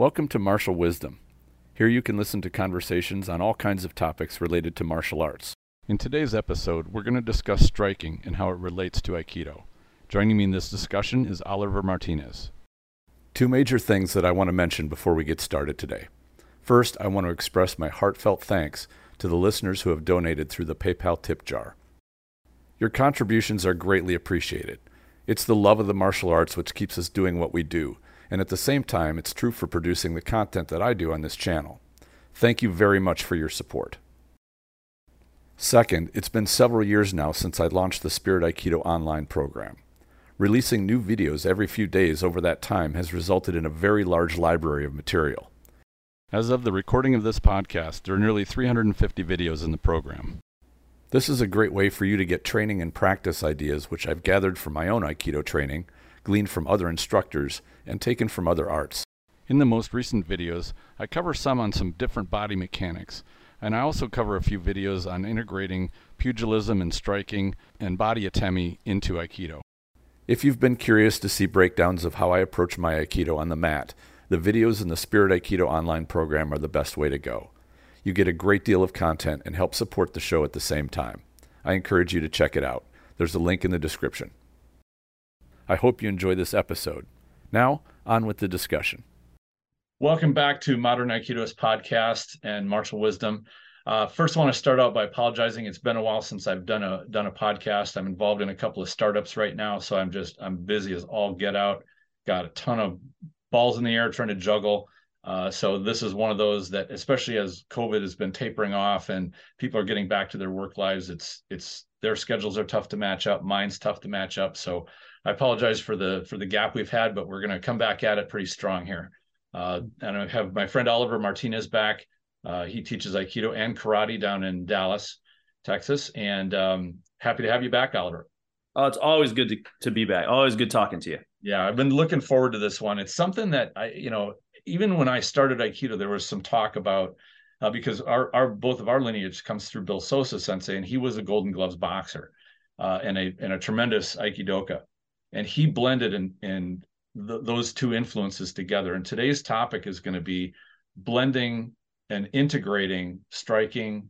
Welcome to Martial Wisdom. Here you can listen to conversations on all kinds of topics related to martial arts. In today's episode, we're going to discuss striking and how it relates to Aikido. Joining me in this discussion is Oliver Martinez. Two major things that I want to mention before we get started today. First, I want to express my heartfelt thanks to the listeners who have donated through the PayPal tip jar. Your contributions are greatly appreciated. It's the love of the martial arts which keeps us doing what we do, and at the same time, it's true for producing the content that I do on this channel. Thank you very much for your support. Second, it's been several years now since I launched the Spirit Aikido online program. Releasing new videos every few days over that time has resulted in a very large library of material. As of the recording of this podcast, there are nearly 350 videos in the program. This is a great way for you to get training and practice ideas, which I've gathered from my own Aikido training, gleaned from other instructors, and taken from other arts. In the most recent videos, I cover some on some different body mechanics, and I also cover a few videos on integrating pugilism and striking and body atemi into Aikido. If you've been curious to see breakdowns of how I approach my Aikido on the mat, the videos in the Spirit Aikido online program are the best way to go. You get a great deal of content and help support the show at the same time. I encourage you to check it out. There's a link in the description. I hope you enjoy this episode. Now, on with the discussion. Welcome back to Modern Aikido's podcast and Martial Wisdom. Uh, first, I want to start out by apologizing. It's been a while since I've done a done a podcast. I'm involved in a couple of startups right now, so I'm just I'm busy as all get out. Got a ton of balls in the air trying to juggle. Uh, so this is one of those that, especially as COVID has been tapering off and people are getting back to their work lives, it's it's their schedules are tough to match up. Mine's tough to match up. So I apologize for the for the gap we've had, but we're going to come back at it pretty strong here. Uh, and I have my friend Oliver Martinez back. Uh, he teaches Aikido and karate down in Dallas, Texas, and um, happy to have you back, Oliver. Oh, it's always good to, to be back. Always good talking to you. Yeah, I've been looking forward to this one. It's something that I, you know, even when I started Aikido, there was some talk about uh, because our our both of our lineage comes through Bill Sosa Sensei, and he was a Golden Gloves boxer uh, and a and a tremendous Aikidoka, and he blended in in the, those two influences together. And today's topic is going to be blending and integrating striking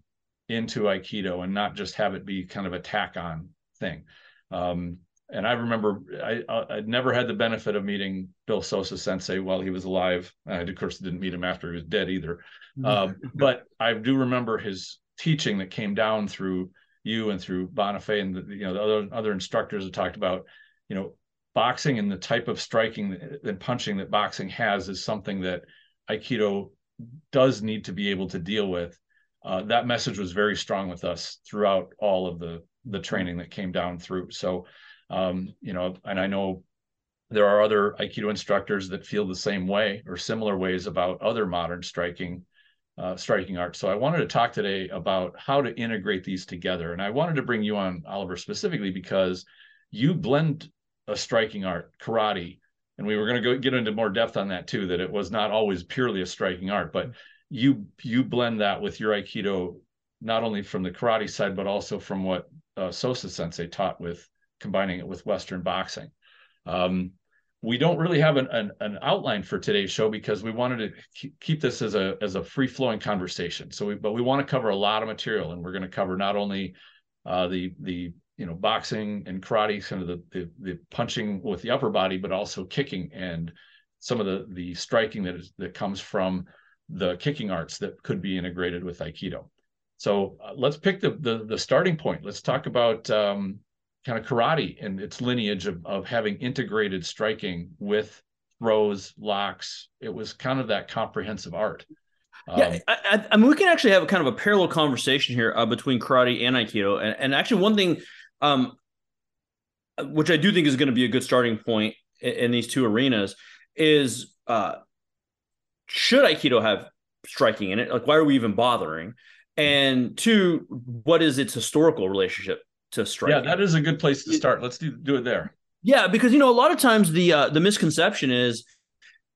into Aikido, and not just have it be kind of a tack on thing. Um, and I remember I I'd never had the benefit of meeting Bill Sosa Sensei while he was alive. I of course didn't meet him after he was dead either. Um, but I do remember his teaching that came down through you and through Bonifay and the, you know the other other instructors that talked about you know boxing and the type of striking and punching that boxing has is something that Aikido does need to be able to deal with. Uh, that message was very strong with us throughout all of the the training that came down through. So um, you know, and I know there are other Aikido instructors that feel the same way or similar ways about other modern striking uh, striking art. So I wanted to talk today about how to integrate these together. And I wanted to bring you on, Oliver, specifically because you blend a striking art, karate, and we were going to go get into more depth on that too. That it was not always purely a striking art, but you you blend that with your Aikido, not only from the karate side, but also from what uh, Sosa Sensei taught with combining it with Western boxing. Um, we don't really have an, an, an, outline for today's show because we wanted to keep this as a as a free flowing conversation. So, we, but we want to cover a lot of material, and we're going to cover not only uh, the the you know boxing and karate, kind of the, the, the punching with the upper body, but also kicking and some of the the striking that is that comes from the kicking arts that could be integrated with Aikido. So uh, let's pick the, the, the starting point. Let's talk about um, kind of karate and its lineage of, of having integrated striking with throws, locks. It was kind of that comprehensive art. Yeah, um, I, I, mean, we can actually have a kind of a parallel conversation here uh, between karate and aikido, and, and actually one thing, um, which I do think is going to be a good starting point in, in these two arenas, is uh, should aikido have striking in it? Like, why are we even bothering? And two, what is its historical relationship to strike. Yeah, that is a good place to start. Let's do do it there. Yeah, because you know a lot of times the uh, the misconception is,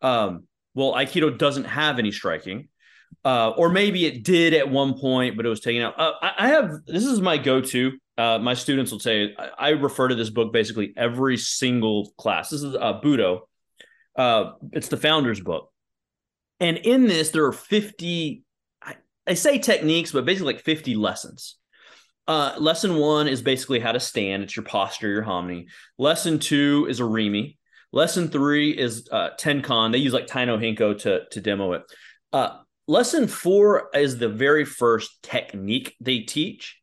um, well, Aikido doesn't have any striking, uh, or maybe it did at one point, but it was taken out. Uh, I, I, have this is my go to. Uh, my students will say I, I, refer to this book basically every single class. This is uh, Budo. Uh, it's the founder's book, And in this, there are 50, I, I say techniques, but basically like 50 lessons. Uh, lesson one is basically how to stand. It's your posture, your hanmi. Lesson two is irimi. Lesson three is uh, Tenkan. They use like Tai no Henko to, to demo it. Uh, lesson four is the very first technique they teach.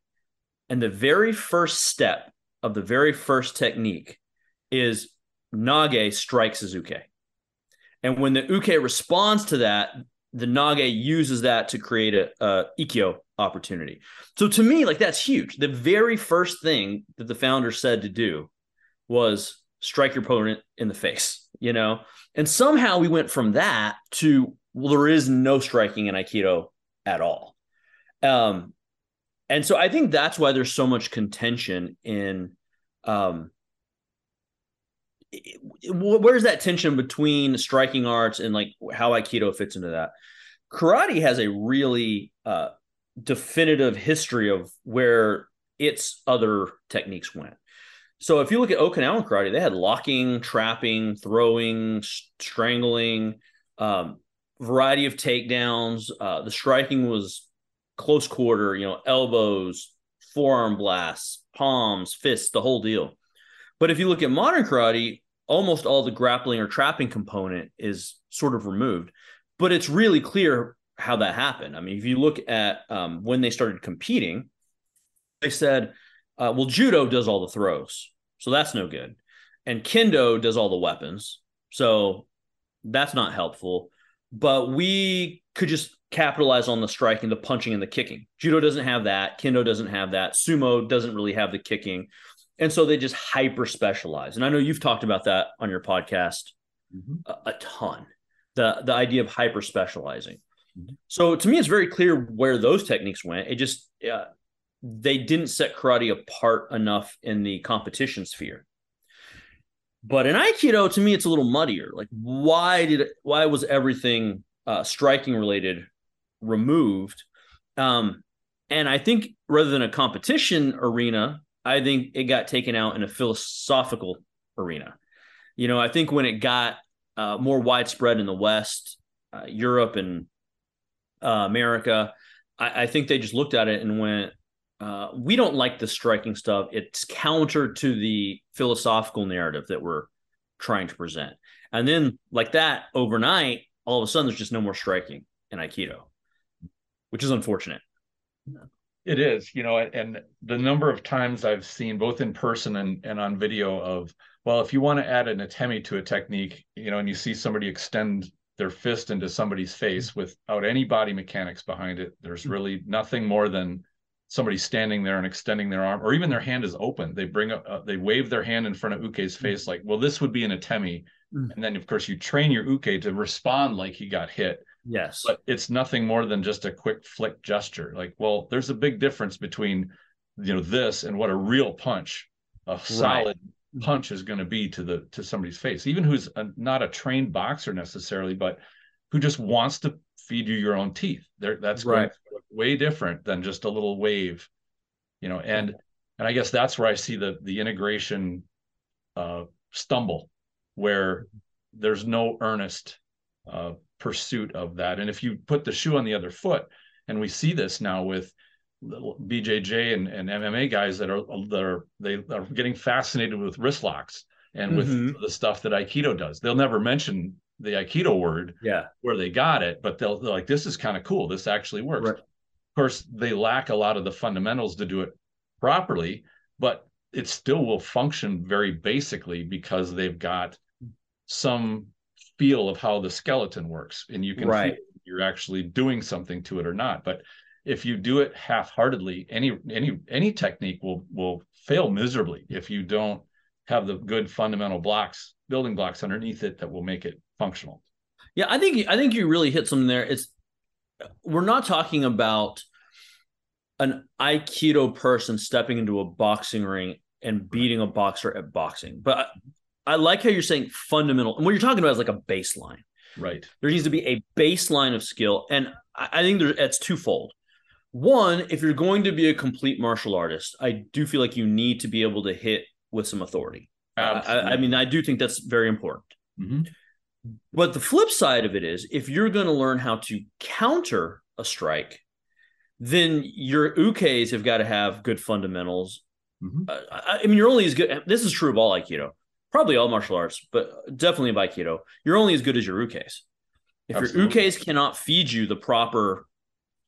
And the very first step of the very first technique is Nage strikes as uke. And when the uke responds to that, the Nage uses that to create a, a ikkyo opportunity. So to me, like that's huge. The very first thing that the founder said to do was strike your opponent in the face, you know? And somehow we went from that to well, there is no striking in Aikido at all. Um, and so I think that's why there's so much contention in um, where's that tension between striking arts and like how aikido fits into that? Karate has a really uh, definitive history of where its other techniques went. So if you look at okinawan karate they had locking trapping throwing strangling um, variety of takedowns. Uh, the striking was close quarter you know elbows forearm blasts palms fists the whole deal but if you look at modern karate, almost all the grappling or trapping component is sort of removed. But it's really clear how that happened. I mean, if you look at um, when they started competing, they said, uh, well, judo does all the throws. So that's no good. And kendo does all the weapons. So that's not helpful. But we could just capitalize on the striking, the punching, and the kicking. Judo doesn't have that. Kendo doesn't have that. Sumo doesn't really have the kicking and so they just hyper specialize and i know you've talked about that on your podcast mm-hmm. a, a, ton the the idea of hyper specializing mm-hmm. so to me it's very clear where those techniques went it just uh, they didn't set karate apart enough in the competition sphere but in aikido to me it's a little muddier like why did why was everything uh, striking related removed um, and i think rather than a competition arena I think it got taken out in a philosophical arena. You know, I think when it got uh, more widespread in the West, uh, Europe, and uh, America, I, I, think they just looked at it and went, uh, "We don't like the striking stuff. It's counter to the philosophical narrative that we're trying to present." And then, like that, overnight, all of a sudden, there's just no more striking in Aikido, which is unfortunate. It is, you know, and the number of times I've seen both in person and, and on video of, well, if you want to add an atemi to a technique, you know, and you see somebody extend their fist into somebody's face mm-hmm. without any body mechanics behind it, there's mm-hmm. really nothing more than somebody standing there and extending their arm, or even their hand is open. They bring up, uh, they wave their hand in front of Uke's mm-hmm. face, like, well, this would be an atemi. And then, of course, you train your Uke to respond like he got hit Yes. But it's nothing more than just a quick flick gesture. Like, well, there's a big difference between, you know, this and what a real punch, a solid punch is going to be to the to somebody's face. Even who's a, not a trained boxer necessarily, but who just wants to feed you your own teeth. There, that's right. way different than just a little wave, you know. And and I guess that's where I see the the integration uh, stumble, where there's no earnest uh, pursuit of that. And if you put the shoe on the other foot, and we see this now with BJJ and, and MMA guys that are that are they are getting fascinated with wrist locks and mm-hmm. with the stuff that Aikido does. They'll never mention the Aikido word, yeah, where they got it, but they'll they're like, this is kind of cool. This actually works. Right. Of course, they lack a lot of the fundamentals to do it properly, but it still will function very basically because they've got some feel of how the skeleton works and you can right. you're actually doing something to it or not but if you do it half-heartedly any any any technique will will fail miserably if you don't have the good fundamental blocks building blocks underneath it that will make it functional yeah i think i think you really hit something there it's we're not talking about an aikido person stepping into a boxing ring and beating a boxer at boxing but I like how you're saying fundamental. And what you're talking about is like a baseline. Right. There needs to be a baseline of skill. And I think there's it's twofold. One, if you're going to be a complete martial artist, I do feel like you need to be able to hit with some authority. I, I, mean, I do think that's very important. Mm-hmm. But the flip side of it is if you're going to learn how to counter a strike, then your ukes have got to have good fundamentals. Mm-hmm. Uh, I, I, mean, you're only as good. This is true of all Aikido, probably all martial arts, but definitely of Aikido. You're only as good as your ukes. If Absolutely. your ukes cannot feed you the proper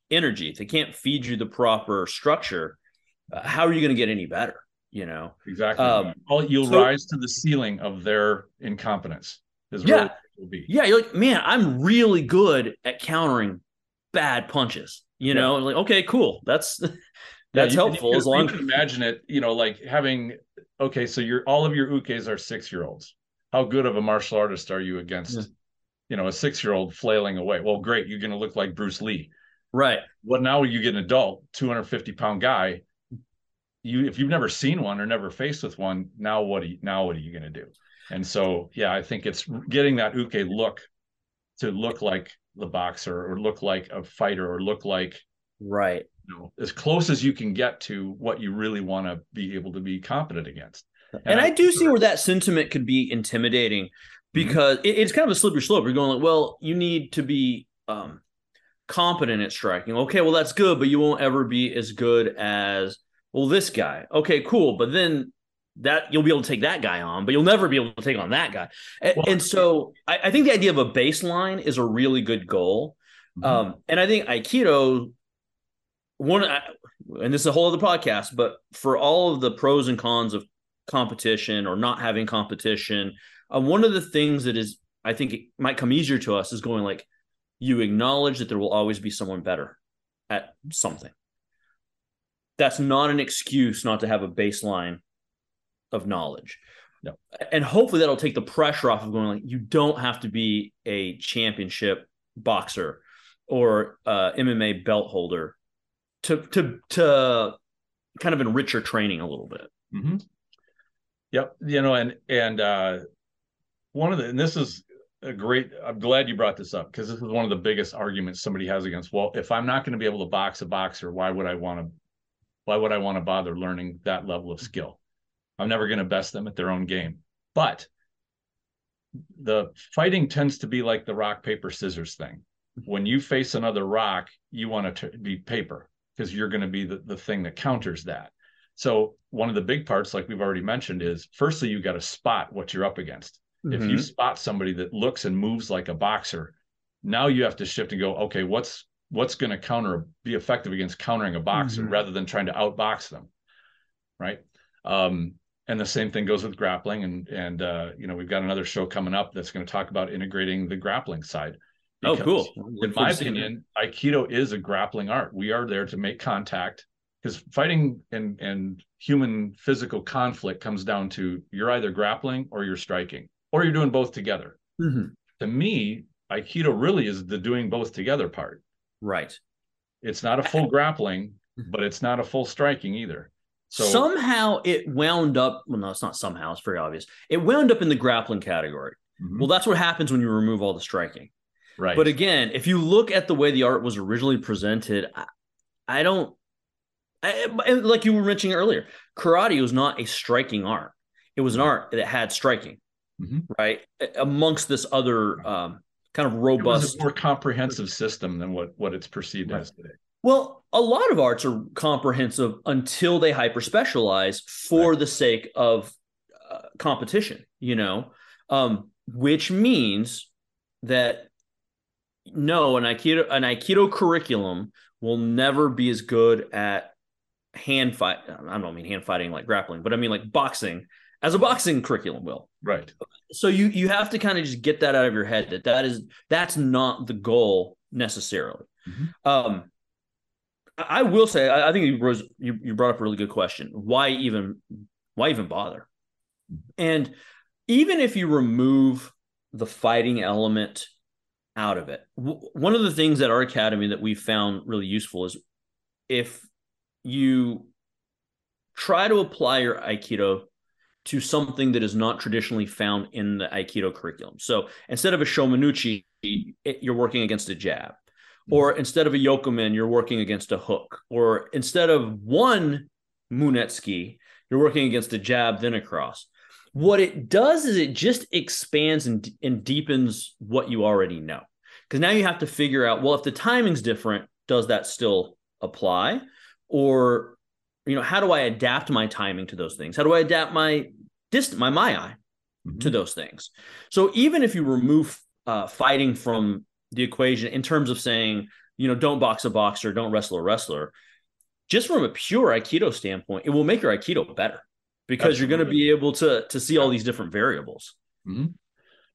energy, if they can't feed you the proper structure, uh, how are you going to get any better? You know, exactly. Um, you'll so, rise to the ceiling of their incompetence. Is yeah, be. Yeah, you're like, man, I'm really good at countering bad punches. You know, yeah. like, okay, cool. That's that's yeah, helpful. You, as long as you can imagine it, you know, like having okay, so your all of your ukes are six year olds. How good of a martial artist are you against, yeah. you know, a six year old flailing away? Well, great, you're going to look like Bruce Lee, right? Well, now you get an adult, 250 pound guy. You, if you've never seen one or never faced with one, now what? Are you, now what are you going to do? And so, yeah, I think it's getting that uke look to look like the boxer or look like a fighter or look like right you know, as close as you can get to what you really want to be able to be competent against. And, and I, I, do see where that sentiment could be intimidating mm-hmm. because mm-hmm. it, it's kind of a slippery slope. You're going like, well, you need to be um, competent at striking. Okay, well that's good, but you won't ever be as good as well this guy. Okay, cool, but then that you'll be able to take that guy on, but you'll never be able to take on that guy. And, well, and so I, I, think the idea of a baseline is a really good goal. Mm-hmm. Um, and I think Aikido, one, and this is a whole other podcast, but for all of the pros and cons of competition or not having competition, uh, one of the things that is, I think it might come easier to us is going like, you acknowledge that there will always be someone better at something. That's not an excuse not to have a baseline of knowledge. No. And hopefully that'll take the pressure off of going like you don't have to be a championship boxer or uh, MMA belt holder to to to kind of enrich your training a little bit. Mm-hmm. Yep, you know, and and uh, one of the and this is a great. I'm glad you brought this up because this is one of the biggest arguments somebody has against. Well, if I'm not going to be able to box a boxer, why would I want to? Why would I want to bother learning that level of skill? I'm never going to best them at their own game. But the fighting tends to be like the rock, paper, scissors thing. When you face another rock, you want to be paper because you're going to be the, the thing that counters that. So, one of the big parts, like we've already mentioned, is firstly, you got to spot what you're up against. Mm-hmm. If you mm-hmm. spot somebody that looks and moves like a boxer, now you have to shift and go, okay, what's what's going to counter be effective against countering a boxer mm-hmm. rather than trying to outbox them, right? Um, and the same thing goes with grappling and and uh, you know we've got another show coming up that's going to talk about integrating the grappling side oh cool in my opinion aikido is a grappling art we are there to make contact because fighting and and human physical conflict comes down to you're either grappling or you're striking or you're doing both together mm-hmm. to me aikido really is the doing both together part right it's not a full grappling but it's not a full striking either so somehow it wound up. Well, no, it's not somehow. It's very obvious. It wound up in the grappling category. Mm-hmm. Well, that's what happens when you remove all the striking. Right. But again, if you look at the way the art was originally presented, I, I don't. I, like you were mentioning earlier, karate was not a striking art. It was an art that had striking, mm-hmm. right? Amongst this other um, kind of robust, more comprehensive system than what what it's perceived right. as today. Well, a lot of arts are comprehensive until they hyper specialize for right. the sake of uh, competition, you know, um, which means that no, an Aikido, an Aikido curriculum will never be as good at hand fight. I don't mean hand fighting like grappling, but I mean like boxing as a boxing curriculum will. Right. So you you have to kind of just get that out of your head that that is that's not the goal necessarily. Mm-hmm. Um, I will say, I think you, you, you brought up a really good question. Why even why even bother? And even if you remove the fighting element out of it, w- one of the things at our academy that we found really useful is if you try to apply your aikido to something that is not traditionally found in the aikido curriculum. So instead of a shomenuchi, you're working against a jab mm-hmm. or instead of a yokomen, you're working against a hook, or instead of one munetsuki, you're working against a jab, then a cross. What it does is it just expands and, and deepens what you already know. Because now you have to figure out, well, if the timing's different, does that still apply? Or, you know, how do I adapt my timing to those things? How do I adapt my distance, my maai mm-hmm. to those things? So even if you remove uh, fighting from the equation in terms of saying, you know, don't box a boxer, don't wrestle a wrestler, just from a pure Aikido standpoint, it will make your Aikido better because Absolutely. you're going to be able to to see all these different variables. Mm-hmm.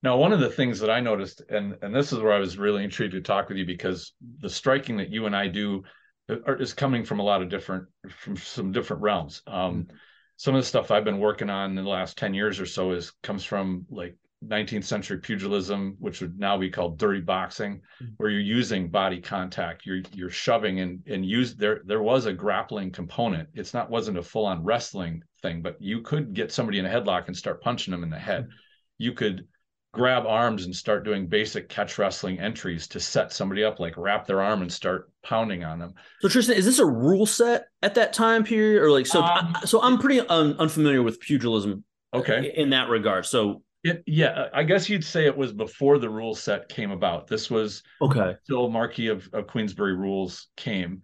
Now, one of the things that I noticed, and and this is where I was really intrigued to talk with you because the striking that you and I do is coming from a lot of different from some different realms. Um, mm-hmm. Some of the stuff I've been working on in the last ten years or so is comes from like 19th century pugilism, which would now be called dirty boxing, mm-hmm. where you're using body contact, you're you're shoving and and use there there was a grappling component. It's not wasn't a full on wrestling thing, but you could get somebody in a headlock and start punching them in the head. Mm-hmm. You could grab arms and start doing basic catch wrestling entries to set somebody up, like wrap their arm and start pounding on them. So Tristan, is this a rule set at that time period, or like so? Um, so I'm pretty un, unfamiliar with pugilism. Okay, in that regard. So it, yeah, I guess you'd say it was before the rule set came about. This was okay. Still, Marquis of, of Queensberry rules came,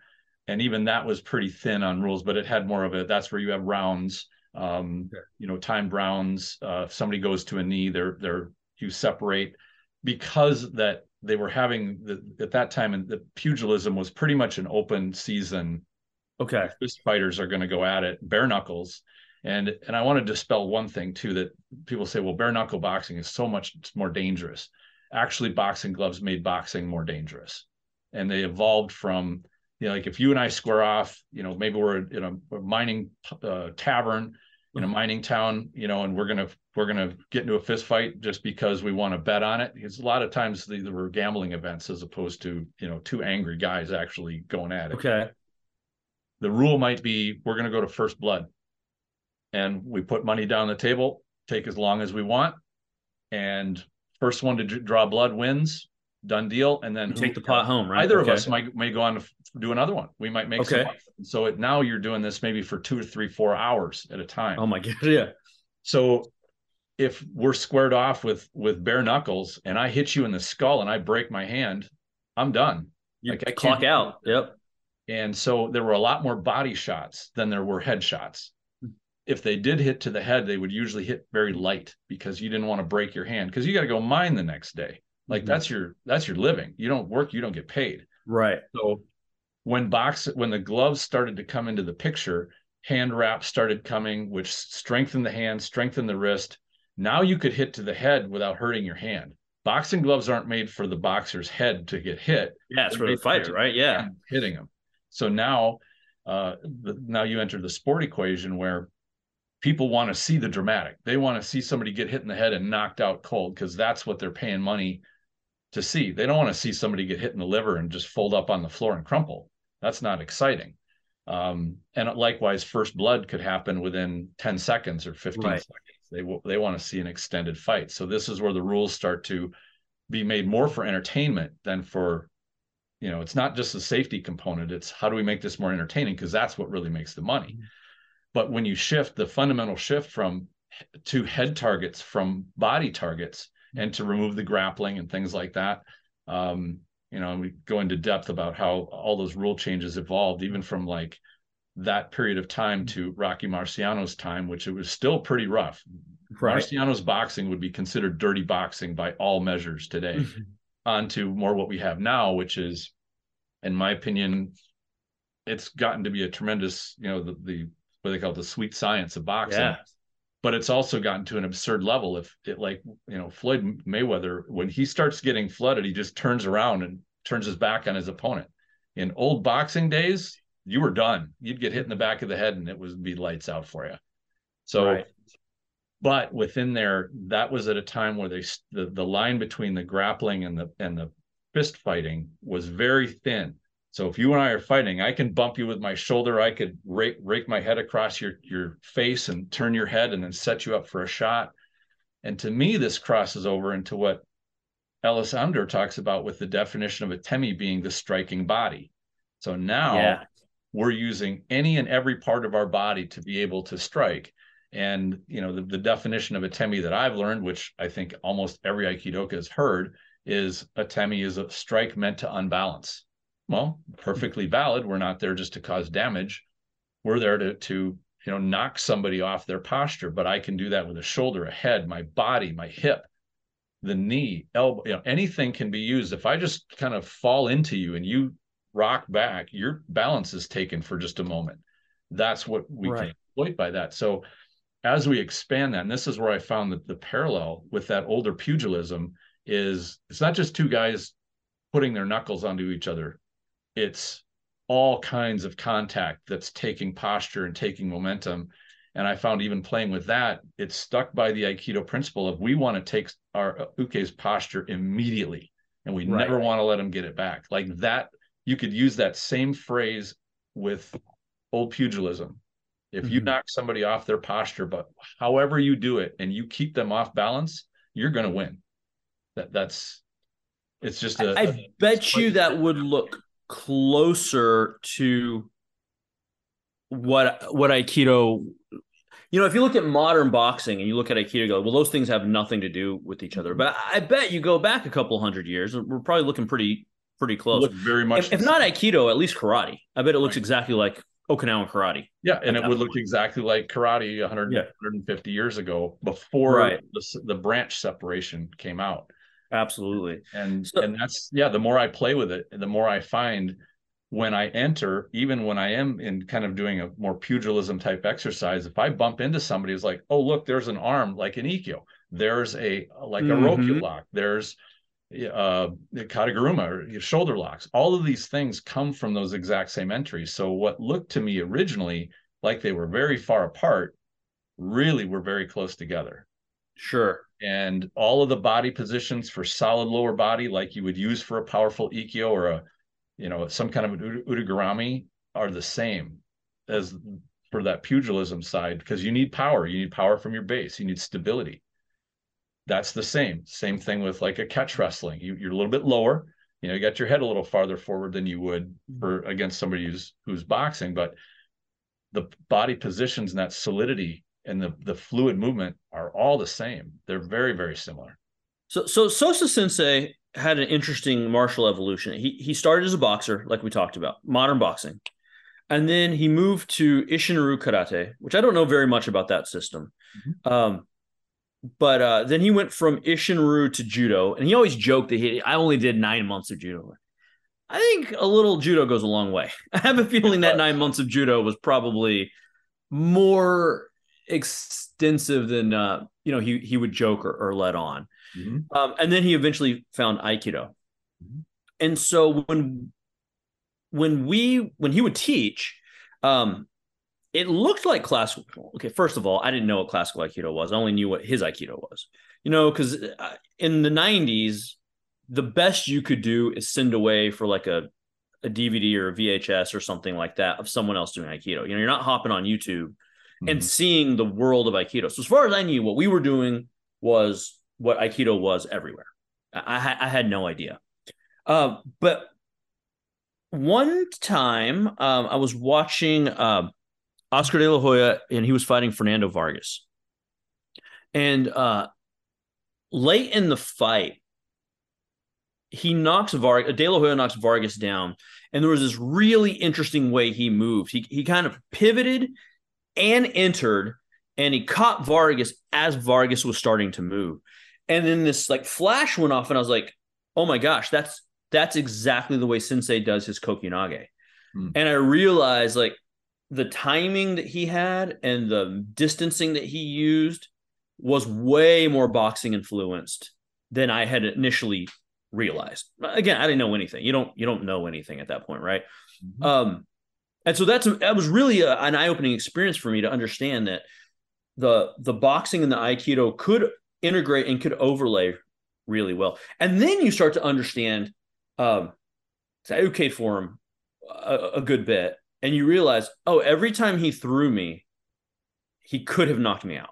and even that was pretty thin on rules, but it had more of it. That's where you have rounds, um, you know, timed rounds. Uh, if somebody goes to a knee, they're they're you separate because that they were having the, at that time and the pugilism was pretty much an open season. Okay. Fist fighters are going to go at it bare knuckles. And and i want to dispel one thing too that people say well bare knuckle boxing is so much more dangerous. Actually boxing gloves made boxing more dangerous. And they evolved from you know like if you and i square off you know maybe we're in a, a mining uh, tavern in a mining town, you know, and we're gonna we're gonna get into a fist fight just because we want to bet on it. Because a lot of times these were gambling events as opposed to you know two angry guys actually going at it. Okay. The rule might be we're gonna go to first blood, and we put money down the table, take as long as we want, and first one to draw blood wins done deal. And then take the pot home, right? Either okay. of us might may go on to do another one. We might make okay. some. So it, now you're doing this maybe for two or three, four hours at a time. Oh my god, yeah. So if we're squared off with with bare knuckles and I hit you in the skull and I break my hand, I'm done. You like I clock out. Yep. And so there were a lot more body shots than there were head shots. If they did hit to the head, they would usually hit very light because you didn't want to break your hand because you got to go mine the next day. Like mm-hmm. that's your that's your living. You don't work, you don't get paid. Right. So when box when the gloves started to come into the picture, hand wraps started coming, which strengthened the hand, strengthened the wrist. Now you could hit to the head without hurting your hand. Boxing gloves aren't made for the boxer's head to get hit. Yeah, it's for the fighter, right? Yeah, hitting him. So now, uh, the, now you enter the sport equation where people want to see the dramatic. They want to see somebody get hit in the head and knocked out cold because that's what they're paying money to see. They don't want to see somebody get hit in the liver and just fold up on the floor and crumple. That's not exciting. Um, and likewise, first blood could happen within 10 seconds or 15 right. seconds. They they want to see an extended fight. So this is where the rules start to be made more for entertainment than for, you know, it's not just the safety component. It's how do we make this more entertaining because that's what really makes the money. Mm-hmm. But when you shift the fundamental shift from to head targets from body targets, and to remove the grappling and things like that. Um, you know, and we go into depth about how all those rule changes evolved, even from like that period of time to Rocky Marciano's time, which it was still pretty rough. Right. Marciano's boxing would be considered dirty boxing by all measures today. Mm-hmm. On to more what we have now, which is, in my opinion, it's gotten to be a tremendous, you know, the, the what they call it, the sweet science of boxing. Yeah but it's also gotten to an absurd level. If it like, you know, Floyd Mayweather, when he starts getting flooded, he just turns around and turns his back on his opponent. In old boxing days, you were done. You'd get hit in the back of the head and it would be lights out for you. So, right. but within there, that was at a time where they the, the line between the grappling and the and the fist fighting was very thin. So if you and I are fighting, I can bump you with my shoulder. I could rake, rake my head across your, your face and turn your head and then set you up for a shot. And to me, this crosses over into what Ellis Amdur talks about with the definition of atemi being the striking body. So now yeah. we're using any and every part of our body to be able to strike. And you know, the, the definition of atemi that I've learned, which I think almost every Aikidoka has heard, is atemi is a strike meant to unbalance. Well, mm-hmm. perfectly valid. We're not there just to cause damage. We're there to to you know knock somebody off their posture. But I can do that with a shoulder, a head, my body, my hip, the knee, elbow. You know, anything can be used. If I just kind of fall into you and you rock back, your balance is taken for just a moment. That's what we right. can exploit by that. So as we expand that, and this is where I found that the parallel with that older pugilism is it's not just two guys putting their knuckles onto each other. It's all kinds of contact that's taking posture and taking momentum. And I found even playing with that, it's stuck by the Aikido principle of we want to take our uke's posture immediately and we right. never want to let him get it back. Like that, you could use that same phrase with old pugilism. If you mm-hmm. knock somebody off their posture, but however you do it and you keep them off balance, you're going to win. That that's it's just a. I, I bet you that would look closer to what what Aikido. You know, if you look at modern boxing and you look at Aikido, go well, those things have nothing to do with each other. But I bet you go back a couple hundred years, we're probably looking pretty pretty close. Look very much. If, if not Aikido, at least karate. I bet it looks right. exactly like Okinawan karate. Yeah, and it would look exactly like karate 100, yeah. 150 years ago before right. the, the branch separation came out. Absolutely. And so, and that's yeah, the more I play with it, the more I find when I enter, even when I am in kind of doing a more pugilism type exercise, if I bump into somebody who's like, oh look, there's an arm like an ikkyo, there's a like a mm-hmm. lock, there's uh kataguruma shoulder locks. All of these things come from those exact same entries. So what looked to me originally like they were very far apart really were very close together. Sure and all of the body positions for solid lower body like you would use for a powerful ikkyo or a you know some kind of an ude garami are the same as for that pugilism side because you need power you need power from your base you need stability that's the same. Same thing with like a catch wrestling. You, you're a little bit lower. You know, you got your head a little farther forward than you would mm-hmm. for against somebody who's who's boxing, but the body positions and that solidity and the the fluid movement are all the same. They're very very similar. So so Sosa Sensei had an interesting martial evolution. He he started as a boxer, like we talked about, modern boxing. And then he moved to Isshin-ryu karate, which I don't know very much about that system. Mm-hmm. Um, but uh, then he went from Isshin-ryu to judo, and he always joked that he I only did nine months of judo. I think a little judo goes a long way. I have a feeling that nine months of judo was probably more extensive than uh, you know he he would joke or, or let on. Mm-hmm. Um, and then he eventually found Aikido. Mm-hmm. And so when when we when he would teach, um, it looked like classical. Okay, first of all, I didn't know what classical Aikido was. I only knew what his Aikido was. You know, because uh, in the 90s, the best you could do is send away for like a, a DVD or a VHS or something like that of someone else doing Aikido. You know, you're not hopping on YouTube mm-hmm. and seeing the world of Aikido. So, as far as I knew, what we were doing was what Aikido was everywhere. I, I had no idea. Uh, but one time um, I was watching. Uh, Oscar De La Hoya, and he was fighting Fernando Vargas. And uh, late in the fight, he knocks Vargas, De La Hoya knocks Vargas down. And there was this really interesting way he moved. He, he kind of pivoted and entered, and he caught Vargas as Vargas was starting to move. And then this like flash went off, and I was like, oh my gosh, that's that's exactly the way Sensei does his Kokyunage. Hmm. And I realized like the timing that he had and the distancing that he used was way more boxing influenced than I had initially realized. Again, I didn't know anything. You don't you don't know anything at that point, right? Mm-hmm. Um, and so that's that was really a, an eye opening experience for me to understand that the the boxing and the aikido could integrate and could overlay really well. And then you start to understand um, I okayed for him a, a good bit and you realize, oh, every time he threw me, he could have knocked me out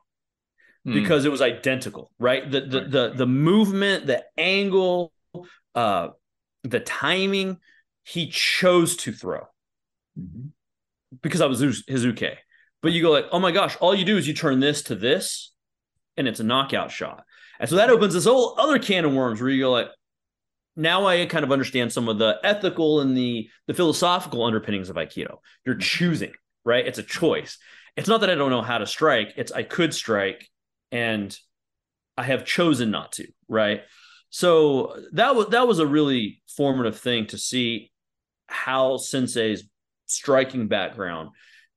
mm. because it was identical, right? The the right. the the movement, the angle, uh, the timing, he chose to throw mm-hmm. because I was his uke. But you go like, oh my gosh, all you do is you turn this to this, and it's a knockout shot. And so that opens this whole other can of worms where you go like, now I kind of understand some of the ethical and the the philosophical underpinnings of Aikido. You're choosing, right? It's a choice. It's not that I don't know how to strike. It's I could strike, and I have chosen not to, right? So that was that was a really formative thing to see how Sensei's striking background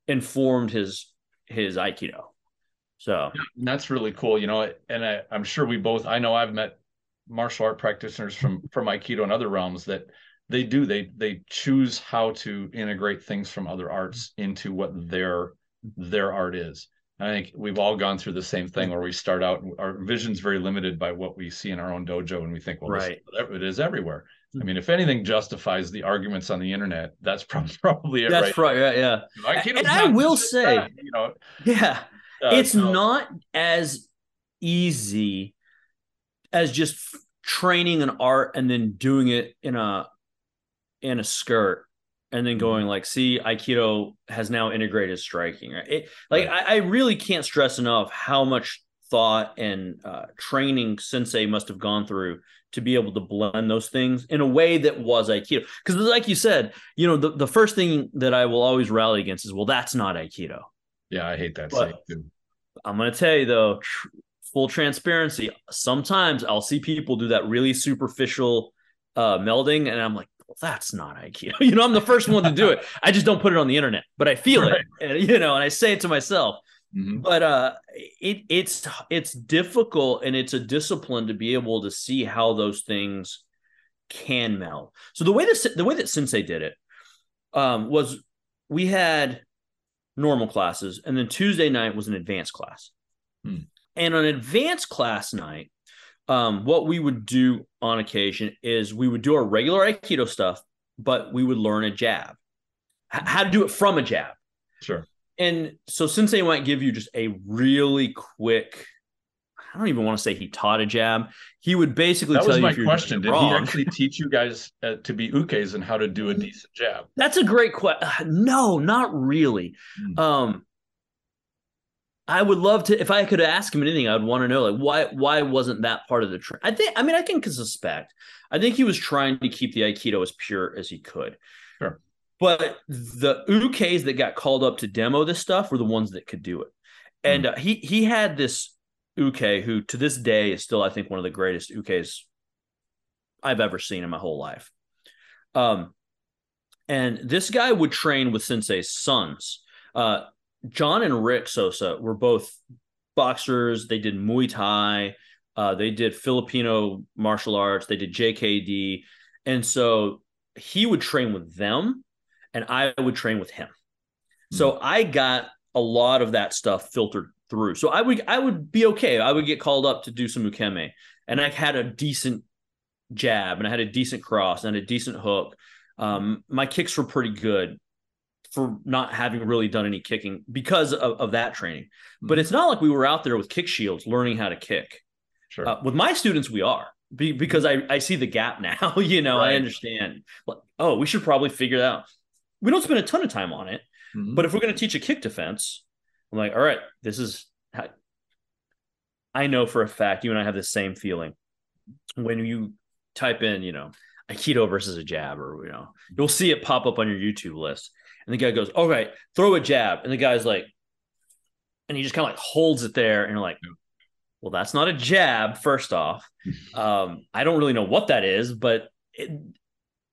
informed his his Aikido. So that's really cool, you know. And I, I'm sure we both. I know I've met martial art practitioners from from Aikido and other realms that they do they they choose how to integrate things from other arts into what their their art is. I think we've all gone through the same thing where we start out, our vision's very limited by what we see in our own dojo, and we think, well, right. this, it is everywhere. I mean, if anything justifies the arguments on the internet, that's probably it. That's right. right yeah, yeah. and I will say, that, you know, yeah, uh, it's so. not as easy as just training an art and then doing it in a in a skirt and then going like, see, Aikido has now integrated striking. Right? It, like right. I, I, really can't stress enough how much thought and uh, training Sensei must have gone through to be able to blend those things in a way that was Aikido. Because like you said, you know, the, the first thing that I will always rally against is, well, that's not Aikido. Yeah, I hate that. I'm going to tell you though, tr- full transparency. Sometimes I'll see people do that really superficial uh, melding, and I'm like, well, that's not Aikido. you know, I'm the first one to do it. I just don't put it on the internet, but I feel right. it, and, you know, and I say it to myself. Mm-hmm. But uh, it it's it's difficult and it's a discipline to be able to see how those things can meld. So the way that the way that Sensei did it um, was we had normal classes, and then Tuesday night was an advanced class. Hmm. And on advanced class night, um, what we would do on occasion is we would do our regular Aikido stuff, but we would learn a jab, H- how to do it from a jab. Sure. And so Sensei might give you just a really quick. I don't even want to say he taught a jab. He would basically that was my question. Did wrong. he actually teach you guys uh, to be ukes and how to do a decent jab? That's a great question. No, not really. Mm. Um, I would love to if I could ask him anything, I'd want to know like why why wasn't that part of the trend? I think I mean I can suspect. I think he was trying to keep the Aikido as pure as he could. Sure. But the ukes that got called up to demo this stuff were the ones that could do it. And mm. uh, he he had this uke who to this day is still I think one of the greatest ukes I've ever seen in my whole life. Um and this guy would train with Sensei's sons. Uh, John and Rick Sosa were both boxers. They did Muay Thai. Uh, they did Filipino martial arts. They did JKD. And so he would train with them and I would train with him. So I got a lot of that stuff filtered through. So I would I would be okay. I would get called up to do some ukeme and I had a decent jab and I had a decent cross and a decent hook. Um, my kicks were pretty good for not having really done any kicking because of, of that training. Mm-hmm. But it's not like we were out there with kick shields learning how to kick. Sure. Uh, with my students, we are be, because I, I see the gap now. you know, right. I understand. Oh, we should probably figure that out. We don't spend a ton of time on it, mm-hmm. but if we're going to teach a kick defense, I'm like, all right, this is. How... I know for a fact you and I have the same feeling when you type in, you know, Aikido versus a jab, or you know, you'll see it pop up on your YouTube list and the guy goes, "All right, throw a jab." And the guy's like, and he just kind of like holds it there, and you're like, "Well, that's not a jab." First off, um, I don't really know what that is, but it,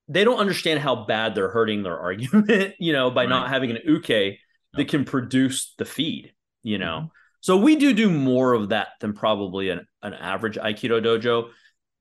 they don't understand how bad they're hurting their argument, you know, by right. not having an uke that can produce the feed, you know. Mm-hmm. So we do do more of that than probably an, an average Aikido dojo.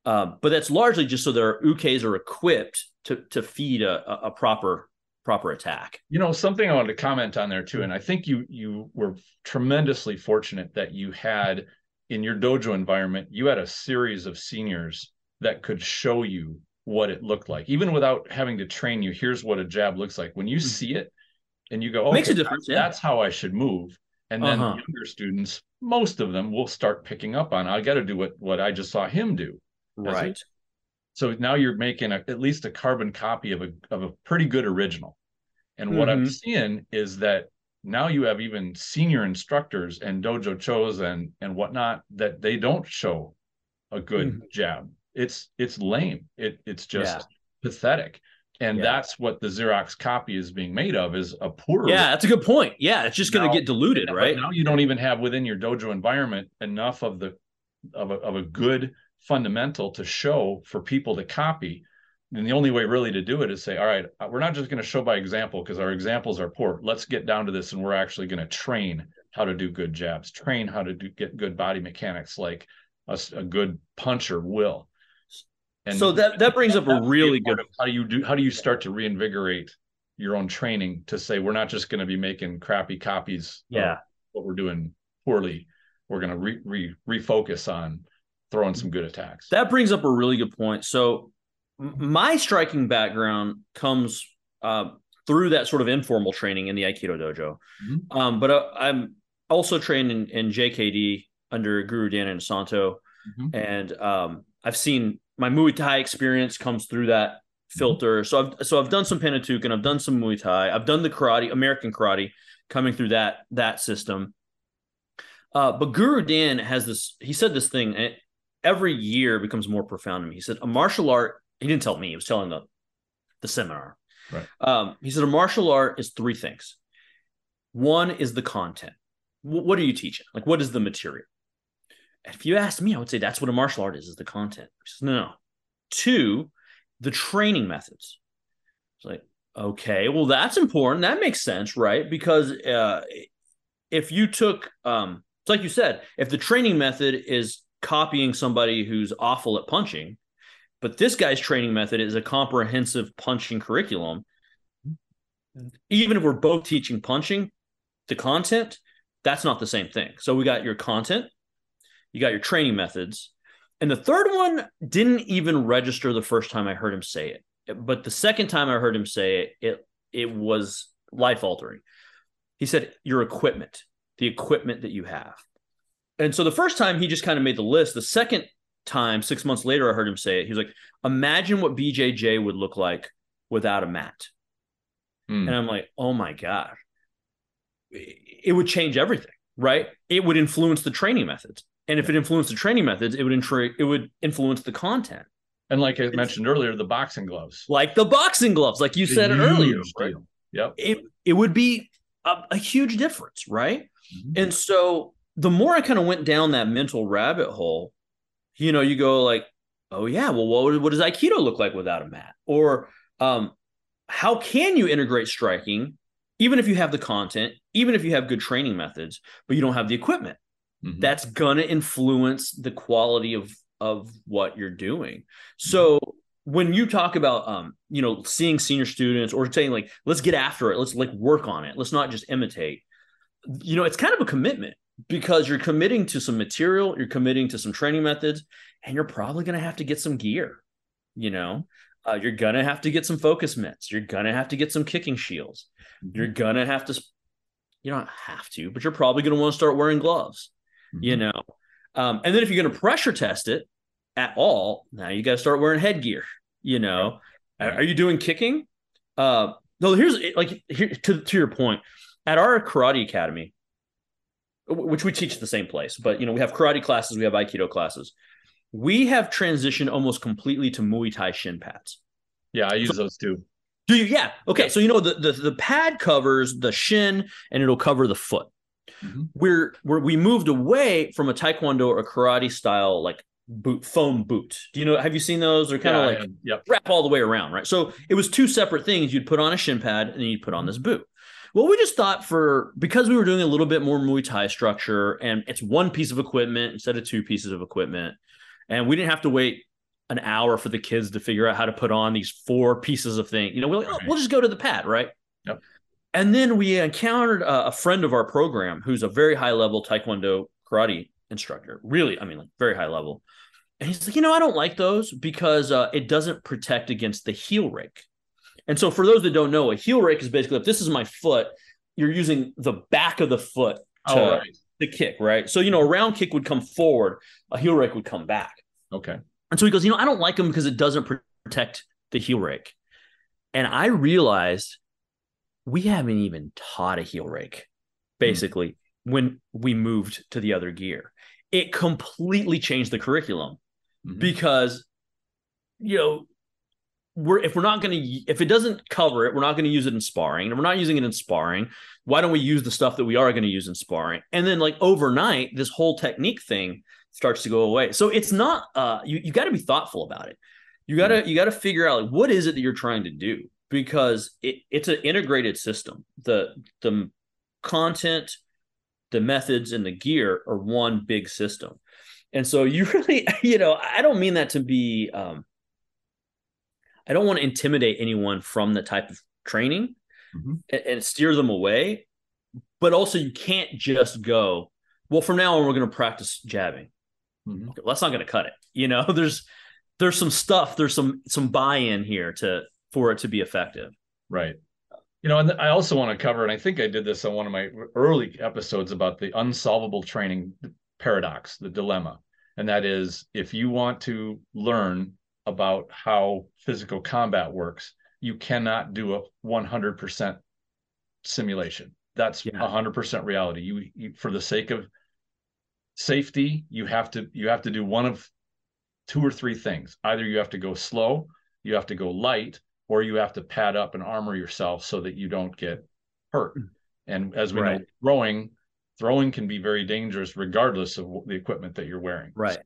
Uh, but that's largely just so their ukes are equipped to to feed a, a proper proper attack. You know, something I wanted to comment on there too, and I think you you were tremendously fortunate that you had in your dojo environment, you had a series of seniors that could show you what it looked like, even without having to train you. Here's what a jab looks like. When you hmm. see it and you go, okay, makes a difference. That's, yeah. that's how I should move. And then uh-huh. younger students, most of them will start picking up on. I got to do what what I just saw him do. Right. So now you're making a, at least a carbon copy of a of a pretty good original. And what mm-hmm. I'm seeing is that now you have even senior instructors and dojo chos and and whatnot that they don't show a good mm-hmm. jab. It's it's lame. It it's just yeah. pathetic. And yeah. that's what the Xerox copy is being made of is a poor. Yeah, that's a good point. Yeah, it's just going to get diluted, right? Now you don't even have within your dojo environment enough of the of a, of a good fundamental to show for people to copy and the only way really to do it is say, all right, uh, we're not just going to show by example because our examples are poor. Let's get down to this and we're actually going to train how to do good jabs, train how to do, get good body mechanics like a, a good puncher will. And so that that brings up a really good how do you do how do you start to reinvigorate your own training to say we're not just going to be making crappy copies yeah what we're doing poorly we're going to re, re, refocus on throwing some good attacks that brings up a really good point so my striking background comes uh, through that sort of informal training in the Aikido dojo. Mm-hmm. Um, but uh, I'm also trained in, in, JKD under Guru Dan Inosanto. Mm-hmm. And um, I've seen my Muay Thai experience comes through that filter. So I've so I've done some Pentotook and I've done some Muay Thai. I've done the karate, American karate, coming through that that system. Uh, but Guru Dan has this. He said this thing, and every year becomes more profound to me. He said a martial art he didn't tell me. He was telling the the seminar. Right. Um, he said a martial art is three things. One is the content. W- what are you teaching? Like, what is the material? If you ask me, I would say that's what a martial art is: is the content. Says, no, no. Two, the training methods. It's like, okay, well, that's important. That makes sense, right? Because uh, if you took, um, it's like you said, if the training method is copying somebody who's awful at punching, but this guy's training method is a comprehensive punching curriculum. Even if we're both teaching punching, the content, that's not the same thing. So we got your content, you got your training methods. And the third one didn't even register the first time I heard him say it. But the second time I heard him say it, it, it was life altering. He said, Your equipment, the equipment that you have. And so the first time he just kind of made the list. The second time, six months later, I heard him say it. He was like, imagine what BJJ would look like without a mat. Mm. And I'm like, oh my God. It would change everything, right? It would influence the training methods. And if it influenced the training methods, it would intra- it would influence the content. And like I it's, mentioned earlier, the boxing gloves. Like the boxing gloves, like you said earlier. Right? Yep. It it would be a, a huge difference, right? Mm-hmm. And so the more I kind of went down that mental rabbit hole, you know, you go like, oh yeah, well, what, what does Aikido look like without a mat? Or um, how can you integrate striking, even if you have the content, even if you have good training methods, but you don't have the equipment? Mm-hmm. That's gonna influence the quality of of what you're doing. So mm-hmm. when you talk about um, you know, seeing senior students or saying like, let's get after it, let's like work on it, let's not just imitate. You know, it's kind of a commitment because you're committing to some material, you're committing to some training methods, and you're probably going to have to get some gear. You know, uh, you're going to have to get some focus mitts. You're going to have to get some kicking shields. Mm-hmm. You're going to have to, you don't have to, but you're probably going to want to start wearing gloves, mm-hmm. you know. Um, and then if you're going to pressure test it at all, now you got to start wearing headgear, you know. Right. Are you doing kicking? Uh, no, here's like here to, to your point at our karate academy which we teach at the same place, but you know, we have karate classes, we have aikido classes. We have transitioned almost completely to Muay Thai shin pads. Yeah, I use so, those too. Do you? Yeah. Okay. Yeah. So you know the, the the pad covers the shin and it'll cover the foot. Mm-hmm. We're, we're we moved away from a taekwondo or karate style like boot foam boot. Do you know? Have you seen those? They're kind of yeah, like yep. wrap all the way around, right? So it was two separate things. You'd put on a shin pad and then you'd put on this boot. Well, we just thought for because we were doing a little bit more Muay Thai structure and it's one piece of equipment instead of two pieces of equipment, and we didn't have to wait an hour for the kids to figure out how to put on these four pieces of thing. You know, we're like, oh, we'll just go to the pad, right? Yep. And then we encountered a, a friend of our program who's a very high level Taekwondo karate instructor. Really, I mean, like very high level. And he's like, you know, I don't like those because uh, it doesn't protect against the heel rake. And so, for those that don't know, a heel rake is basically if this is my foot, you're using the back of the foot to, oh, right. to kick, right? So, you know, a round kick would come forward, a heel rake would come back. Okay. And so he goes, you know, I don't like them because it doesn't protect the heel rake. And I realized we haven't even taught a heel rake. basically mm-hmm. when we moved to the other gear. It completely changed the curriculum mm-hmm. because you know we're if we're not going to if it doesn't cover it, we're not going to use it in sparring, and we're not using it in sparring. Why don't we use the stuff that we are going to use in sparring? And then like overnight, this whole technique thing starts to go away. So it's not uh you you got to be thoughtful about it. You got to mm-hmm. you got to figure out like what is it that you're trying to do because it, it's an integrated system. The the content, the methods, and the gear are one big system. And so you really, you know, I don't mean that to be um I don't want to intimidate anyone from the type of training mm-hmm. and, and, steer them away. But also, you can't just go, well, from now on, we're going to practice jabbing. Mm-hmm. Okay, well, that's not going to cut it. You know, there's there's some stuff, there's some some buy-in here to for it to be effective. Right. You know, and I also want to cover, and I think I did this on one of my early episodes about the unsolvable training paradox, the dilemma. And that is if you want to learn about how physical combat works, you cannot do a 100% simulation. That's yeah. 100% reality. You, you for the sake of safety, you have to you have to do one of two or three things. Either you have to go slow, you have to go light, or you have to pad up and armor yourself so that you don't get hurt. Hmm. And as we right. know, throwing throwing can be very dangerous regardless of the equipment that you're wearing. Right.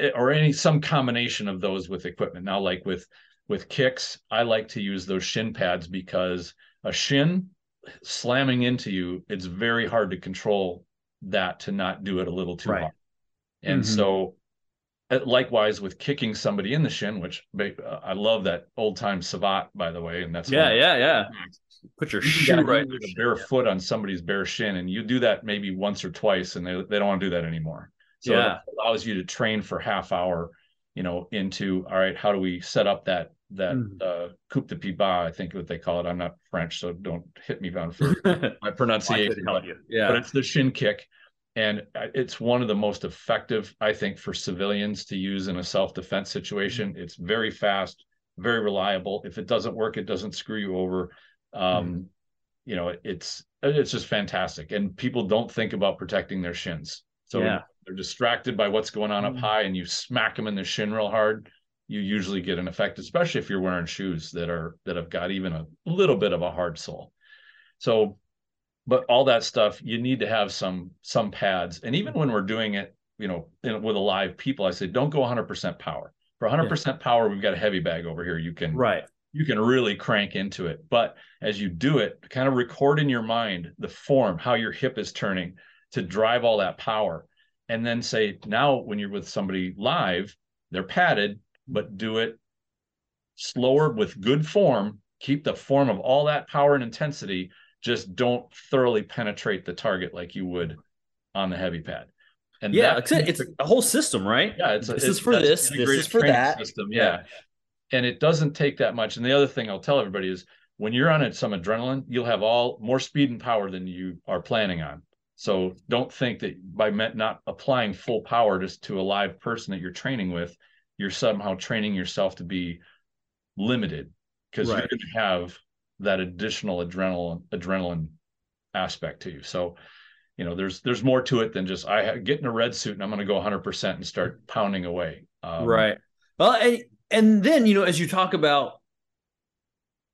So or any some combination of those with equipment. Now, like with with kicks, I like to use those shin pads because a shin slamming into you, it's very hard to control that to not do it a little too right. hard. And mm-hmm. so likewise with kicking somebody in the shin, which uh, I love that old time savate, by the way. And that's yeah, yeah, yeah. Put your shoe right a bare foot on somebody's bare shin, and you do that maybe once or twice, and they they don't want to do that anymore. So yeah. it allows you to train for half hour, you know, into all right, how do we set up that that mm. uh coup de pied I think what they call it. I'm not French, so don't hit me on for my pronunciation. but, yeah. but it's the shin kick. And uh, it's one of the most effective, I think, for civilians to use in a self-defense situation. Mm. It's very fast, very reliable. If it doesn't work, it doesn't screw you over. Um, mm. you know, it's it's just fantastic. And people don't think about protecting their shins. So yeah they're distracted by what's going on up mm. high and you smack them in the shin real hard you usually get an effect especially if you're wearing shoes that are that have got even a little bit of a hard sole so but all that stuff you need to have some some pads. And even when we're doing it you know in, with a live people i say don't go 100% power. For 100% yeah. power we've got a heavy bag over here. You can right. you can really crank into it. But as you do it kind of record in your mind the form how your hip is turning to drive all that power. And then say now when you're with somebody live they're padded but do it slower with good form. Keep the form of all that power and intensity just don't thoroughly penetrate the target like you would on the heavy pad. And yeah it's, it's a whole system right? Yeah it's this a, is for this this is for that. system yeah. yeah and it doesn't take that much. And the other thing i'll tell everybody is when you're on it, some adrenaline you'll have all more speed and power than you are planning on. So don't think that by not applying full power just to a live person that you're training with, you're somehow training yourself to be limited. Because right. you're going to have that additional adrenaline adrenaline aspect to you. So, you know, there's there's more to it than just I get in a red suit and I'm going to go 100% and start pounding away. Um, right. Well, and, and then you know, as you talk about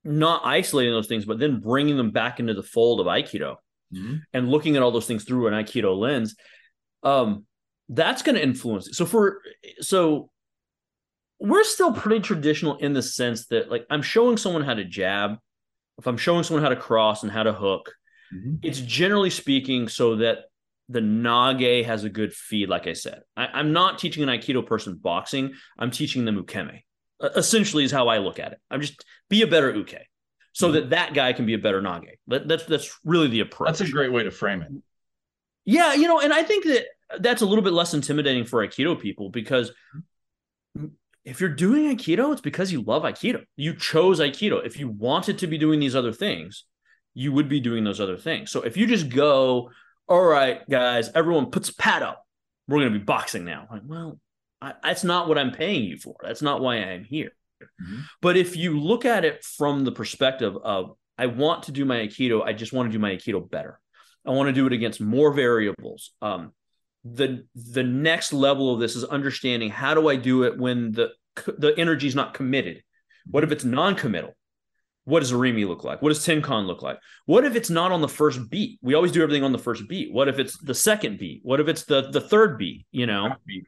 not isolating those things, but then bringing them back into the fold of Aikido mm-hmm. and looking at all those things through an aikido lens um that's going to influence it. so for so we're still pretty traditional in the sense that like i'm showing someone how to jab if i'm showing someone how to cross and how to hook mm-hmm. it's generally speaking so that the nage has a good feed like i said I, am not teaching an aikido person boxing i'm teaching them ukemi essentially is how i look at it i'm just be a better uke so mm-hmm. that that guy can be a better Nage. That, that's that's really the approach. That's a great way to frame it. Yeah, you know, and I think that that's a little bit less intimidating for Aikido people because if you're doing Aikido, it's because you love Aikido. You chose Aikido. If you wanted to be doing these other things, you would be doing those other things. So if you just go, all right, guys, everyone puts a pad up. We're going to be boxing now. Like, well, I, that's not what I'm paying you for. That's not why I'm here. Mm-hmm. But if you look at it from the perspective of I want to do my Aikido. I just want to do my Aikido better. I want to do it against more variables. Um, the the next level of this is understanding how do I do it when the the energy is not committed. What if it's non-committal? What does Irimi look like? What does Tenkan look like? What if it's not on the first beat? We always do everything on the first beat. What if it's the second beat? What if it's the the third beat? You know, beat.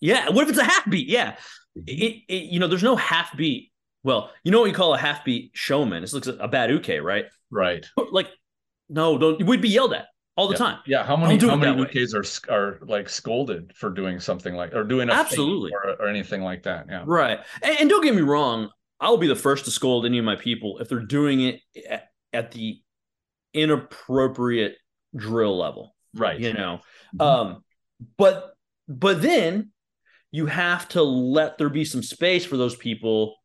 yeah. What if it's a half beat? Yeah, mm-hmm. it, it, you know, there's no half beat. Well, you know what you call a half beat showman. This looks like a bad uke, right? Right. Like, no, don't. We'd be yelled at all the yeah. time. Yeah. How many how many ukes are are like scolded for doing something like or doing a absolutely or, or, anything like that? Yeah. Right. And, and, don't get me wrong. I'll be the first to scold any of my people if they're doing it at, at the inappropriate drill level. Right. You know. Mm-hmm. Um. But but then you have to let there be some space for those people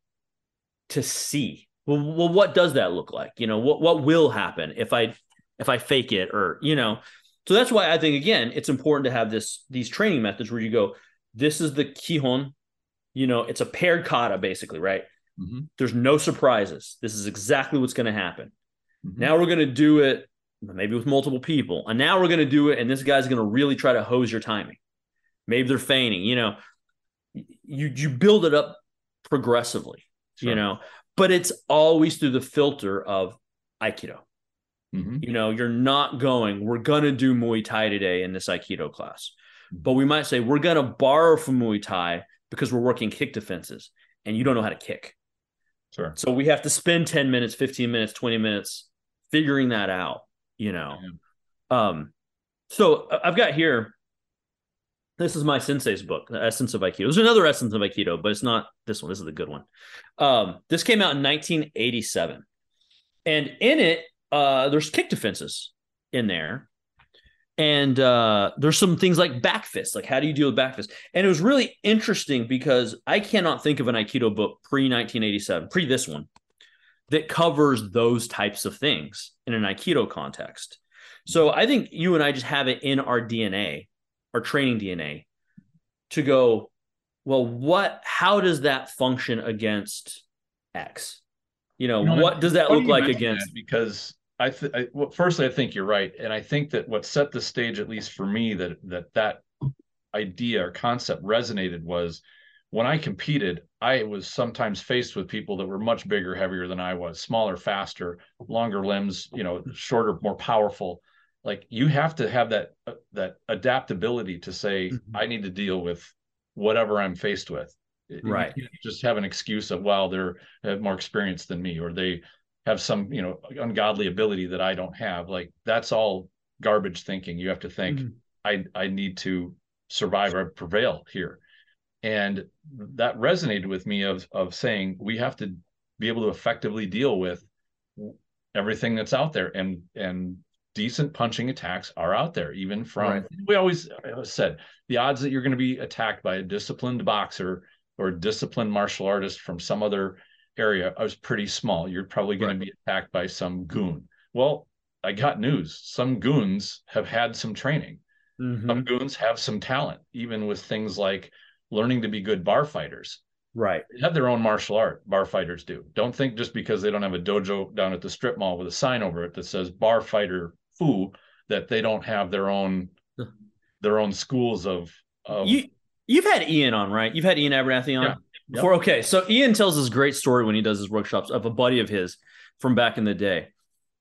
to see. Well, well, what does that look like? You know, what what will happen if I if I fake it or you know. So that's why I think again it's important to have this these training methods where you go, this is the kihon, you know, it's a paired kata basically, right? Mm-hmm. There's no surprises. This is exactly what's going to happen. Mm-hmm. Now we're going to do it maybe with multiple people, and now we're going to do it, and this guy's going to really try to hose your timing. Maybe they're feigning, you know you you build it up progressively, sure. you know, but it's always through the filter of Aikido. Mm-hmm. You know, you're not going, we're going to do Muay Thai today in this Aikido class. Mm-hmm. But we might say, we're going to borrow from Muay Thai because we're working kick defenses and you don't know how to kick. Sure. So we have to spend 10 minutes, 15 minutes, 20 minutes figuring that out, you know. Yeah. Um, so I've got here this is my sensei's book, The Essence of Aikido. There's another Essence of Aikido, but it's not this one. This is the good one. Um, this came out in 1987. And in it, uh, there's kick defenses in there. And uh, there's some things like back fist, like how do you deal with back fist? And it was really interesting because I cannot think of an Aikido book pre 1987, pre this one, that covers those types of things in an Aikido context. So I think you and I just have it in our DNA our training DNA to go, well, what, how does that function against X? You know, you know what does that look like against? That because I, th- I well, firstly, I think you're right, and I think that what set the stage, at least for me, that that that idea or concept resonated was when I competed, I was sometimes faced with people that were much bigger, heavier than I was, smaller, faster, longer limbs, you know, shorter, more powerful. Like you have to have that uh, that adaptability to say mm-hmm. i need to deal with whatever i'm faced with. Right. just have an excuse of well they're have more experience than me or they have some you know ungodly ability that i don't have like that's all garbage thinking you have to think mm-hmm. i i need to survive or prevail here and that resonated with me of of saying we have to be able to effectively deal with everything that's out there and and decent punching attacks are out there, even from right. we always said the odds that you're going to be attacked by a disciplined boxer or a disciplined martial artist from some other area is pretty small. You're probably going right. to be attacked by some goon. Well, I got news. Some goons have had some training. Mm-hmm. Some goons have some talent, even with things like learning to be good bar fighters. Right. They have their own martial art, bar fighters do. Don't think just because they don't have a dojo down at the strip mall with a sign over it that says bar fighter foo that they don't have their own their own schools of, of you you've had Ian on, right? You've had Ian Abernethy on yeah. Before. Yep. Okay. So Ian tells this great story when he does his workshops of a buddy of his from back in the day.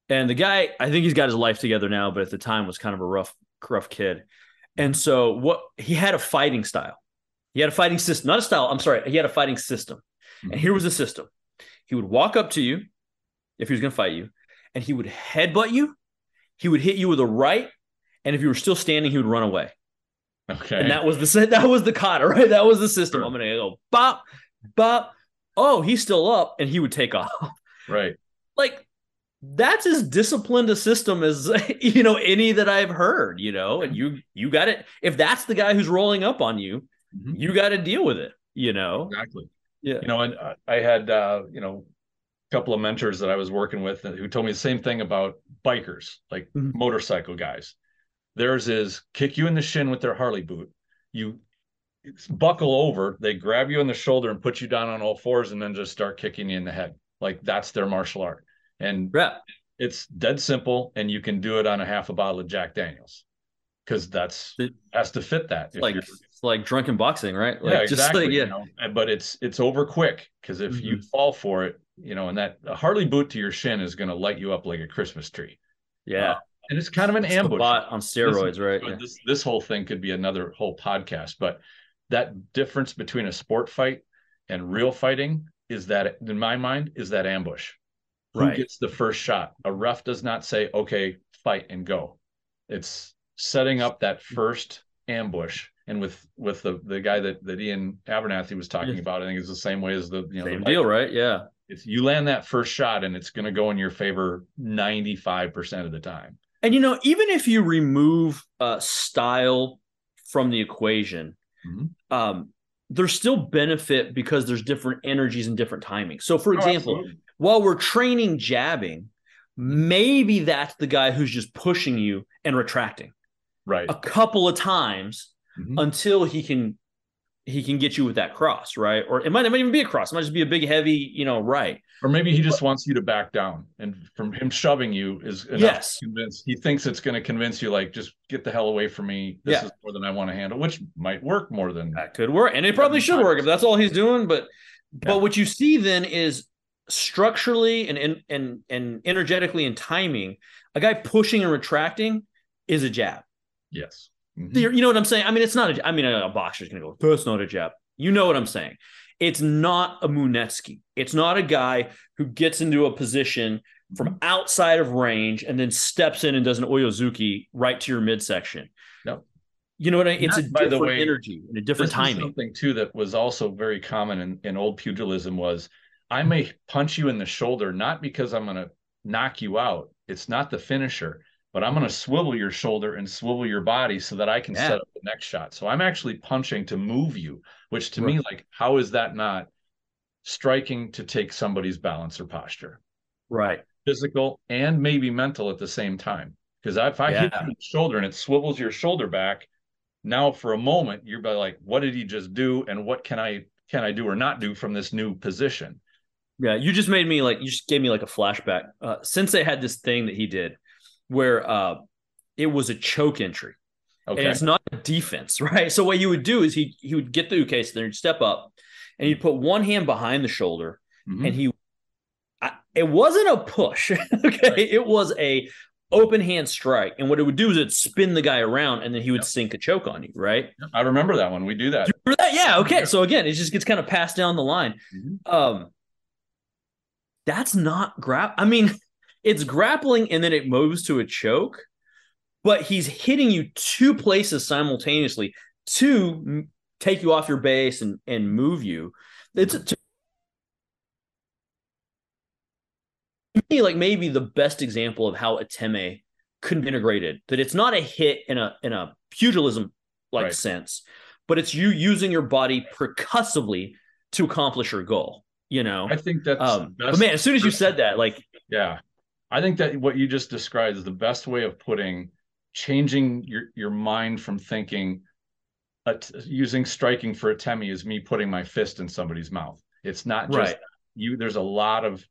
And the guy, I think he's got his life together now, but at the time was kind of a rough, rough kid. And so what he had a fighting style. He had a fighting system, not a style. I'm sorry. He had a fighting system. Mm-hmm. And here was the system. He would walk up to you if he was going to fight you, and he would headbutt you he would hit you with a right, and if you were still standing, he would run away. Okay. And that was the that was the kata, right? That was the system. Sure. I'm gonna go bop, bop. Oh, he's still up, and he would take off. Right. Like that's as disciplined a system as you know any that I've heard. You know, and you you got it. If that's the guy who's rolling up on you, mm-hmm. you got to deal with it. You know. Exactly. Yeah. You know, and I had uh, you know a couple of mentors that I was working with who told me the same thing about bikers, like mm-hmm. motorcycle guys. Theirs is kick you in the shin with their Harley boot. You buckle over, they grab you in the shoulder and put you down on all fours and then just start kicking you in the head. Like that's their martial art. And Yeah. it's dead simple, and you can do it on a half a bottle of Jack Daniels because that's It- has to fit that. Like it's like drunken boxing, right? Like yeah, just exactly. like you yeah. know, but it's it's over quick because if you Mm-hmm. fall for it, you know, and that a Harley boot to your shin is going to light you up like a Christmas tree. Yeah. And it's kind of an ambush. on steroids, right? Yeah. This this whole thing could be another whole podcast, but that difference between a sport fight and real fighting is that in my mind is that ambush. Who Right. gets the first shot? A ref does not say, "Okay, fight and go." It's setting up that first ambush. And with with the the guy that that Ian Abernethy was talking Yeah. about, I think it's the same way as the you know Same the deal, right? Yeah. It's you land that first shot and it's going to go in your favor 95% of the time. And you know, even if you remove uh, style from the equation, Mhm. um, there's still benefit because there's different energies and different timings. So, for Oh, example, while we're training jabbing, maybe that's the guy who's just pushing you and retracting right. a couple of times Mhm. until he can he can get you with that cross, right? Or it might, it might even be a cross. It might just be a big, heavy, you know, right. Or maybe he just wants you to back down, and from him shoving you is enough Yes. to convince. He thinks it's going to convince you, like, just get the hell away from me. This Yeah. is more than I want to handle, which might work more than That could work, and it probably should work if that's all he's doing. But Yeah. but what you see then is structurally and and and and energetically and timing, a guy pushing and retracting is a jab. yes. Mhm. You you know what I'm saying? I mean, it's not. A, I mean, a, a boxer's gonna go. That's not a jab. You know what I'm saying? It's not a Munetsuki. It's not a guy who gets into a position from mm-hmm. outside of range and then steps in and does an Oizuki right to your midsection. No. You know what I mean? It's a by the different way, energy and a different timing. something too that was also very common in, in old pugilism was I may punch you in the shoulder not because I'm going to knock you out. It's not the finisher, but I'm going to swivel your shoulder and swivel your body so that I can Yeah. set up the next shot. So I'm actually punching to move you, which to me, like, how is that not striking to take somebody's balance or posture? Right. Physical and maybe mental at the same time. Because if I hit Yeah. you in the shoulder and it swivels your shoulder back, now for a moment you're like, what did he just do? And what can I can I do or not do from this new position? Yeah, you just made me like you just gave me like a flashback. Uh Sensei had this thing that he did where uh it was a choke entry. Okay. And it's not defense, right? So what you would do is he he would get the ukase, then he'd step up and he'd put one hand behind the shoulder Mhm. and he I, it wasn't a push, okay? It was a open hand strike. And what it would do is it'd spin the guy around and then he would Yep. sink a choke on you, right? I remember that one. We do that. Remember that? Yeah. Okay. So again, it just gets kind of passed down the line. Mhm. Um, that's not grap. I mean, it's grappling and then it moves to a choke, but he's hitting you two places simultaneously to take you off your base and and move you. It's to me like maybe the best example of how Atemi couldn't be integrated. That it's not a hit in a in a pugilism like Right. sense, but it's you using your body percussively to accomplish your goal. You know, I think that's um, but man, as soon as you said that, like, Yeah. I think that what you just described is the best way of putting changing your your mind from thinking uh, at, using striking for atemi is me putting my fist in somebody's mouth. It's not just Right. you there's a lot of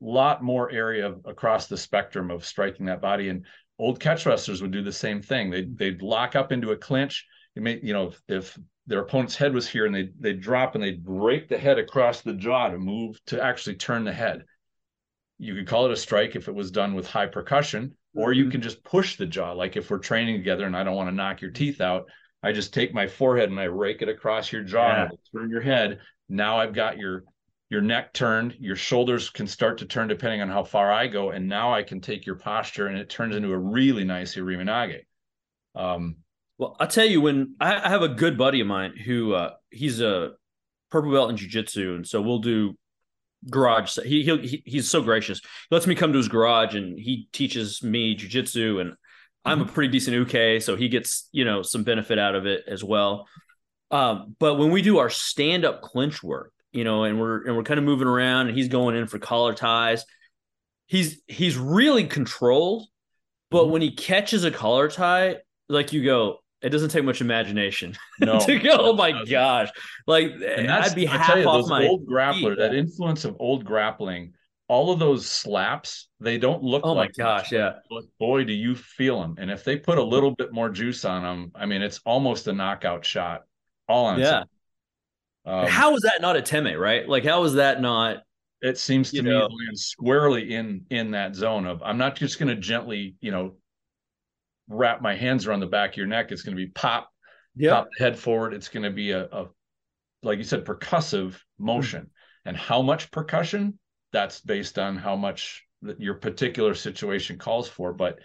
lot more area of, across the spectrum of striking that body and old catch wrestlers would do the same thing. They they'd lock up into a clinch. It may, you know, if, if their opponent's head was here and they they drop and they break the head across the jaw to move to actually turn the head you could call it a strike if it was done with high percussion, or you Mhm. can just push the jaw. Like if we're training together and I don't want to knock your teeth out, I just take my forehead and I rake it across your jaw Yeah. and turn your head. Now I've got your your neck turned, your shoulders can start to turn depending on how far I go, and now I can take your posture and it turns into a really nice iriminage. Um, well, I'll tell you when I, I have a good buddy of mine who uh, he's a purple belt in jujitsu, and so we'll do garage. He he'll, he he's so gracious. He lets me come to his garage and he teaches me jujitsu, and I'm a pretty decent uke, so he gets you know some benefit out of it as well. Um, but when we do our stand up clinch work, you know, and we're and we're kind of moving around, and he's going in for collar ties. He's he's really controlled, but Mhm. when he catches a collar tie, like you go, it doesn't take much imagination no, to go. Oh my doesn't. gosh! Like I'd be half you, off my old grappler, feet. that influence of old grappling all of those slaps, they don't look oh like my gosh, yeah. But boy, do you feel them. And if they put a little bit more juice on them, I mean, it's almost a knockout shot. All on yeah. Um, how is that not atemi, right? Like, how is that not? It seems to me know- squarely in in that zone of I'm not just going to gently, you know, wrap my hands around the back of your neck. It's going to be pop, pop the head forward. It's going to be a, a like you said, percussive motion. And how much percussion? That's based on how much that your particular situation calls for. But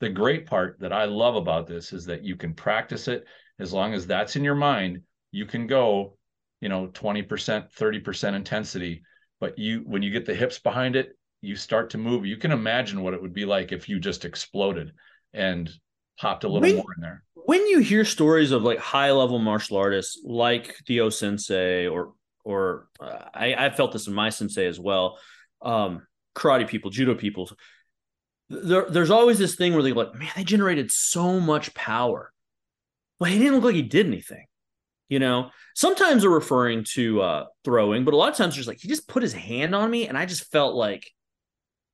the great part that I love about this is that you can practice it as long as that's in your mind. You can go, you know, 20%, 30% intensity. But you, when you get the hips behind it, you start to move. You can imagine what it would be like if you just exploded and popped a little Wait. more in there. when you hear stories of like high level martial artists like Theo Sensei or or uh, I, I felt this in my sensei as well, um, karate people, judo people. There, there's always this thing where they like, man, they generated so much power. Well, he didn't look like he did anything. You know, sometimes they're referring to uh, throwing, but a lot of times there's like he just put his hand on me, and I just felt like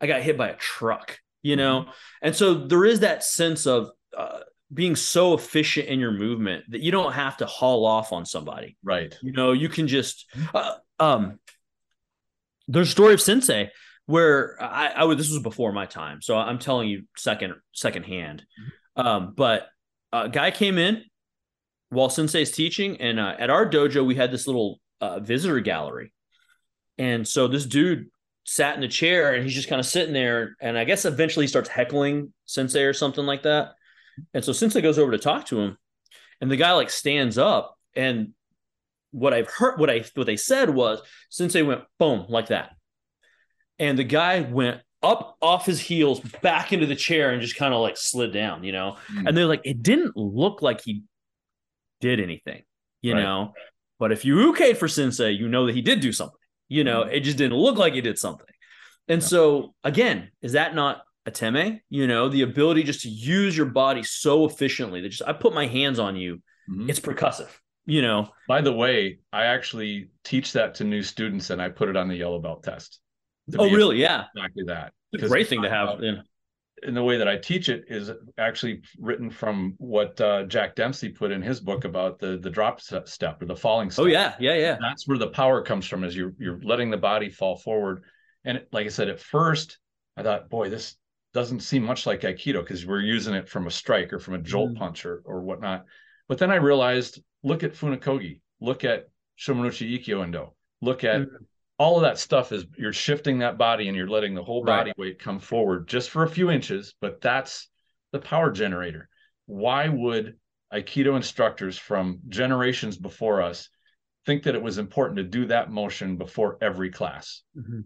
I got hit by a truck. You know, and so there is that sense of uh, being so efficient in your movement that you don't have to haul off on somebody. Right. You know, you can just uh, um there's a story of Sensei where I, I would this was before my time, so I'm telling you second second hand. Um, but a guy came in while Sensei's teaching, and uh, at our dojo we had this little uh, visitor gallery, and so this dude sat in a chair and he's just kind of sitting there, and I guess eventually he starts heckling Sensei or something like that, and so Sensei goes over to talk to him, and the guy like stands up and what I've heard, what I what they said was Sensei went boom like that, and the guy went up off his heels back into the chair and just kind of like slid down, you know. Mm. And they're like, it didn't look like he did anything, you Right. know. But if you ukayed for Sensei, you know that he did do something. You know, Mhm. it just didn't look like he did something. And Yeah. so again, is that not atemi? You know, the ability just to use your body so efficiently that just I put my hands on you, Mhm. it's percussive. You know, By the way, I actually teach that to new students and I put it on the yellow belt test. oh really? Yeah, Exactly that. it's a great thing to have. uh, Yeah. And the way that I teach it is actually written from what uh, Jack Dempsey put in his book about the the drop step or the falling step. Oh yeah, yeah, yeah. That's where the power comes from is you're you're letting the body fall forward. And it- like I said, at first I thought, boy, this doesn't seem much like Aikido because we're using it from a strike or from a jolt Mhm. punch or, or whatnot. But then I realized, look at Funakogi, look at Shomenuchi Ikkyo Undo, look at Mhm. All of that stuff is you're shifting that body and you're letting the whole Right. body weight come forward just for a few inches, but that's the power generator. Why would Aikido instructors from generations before us think that it was important to do that motion before every class? Mm-hmm.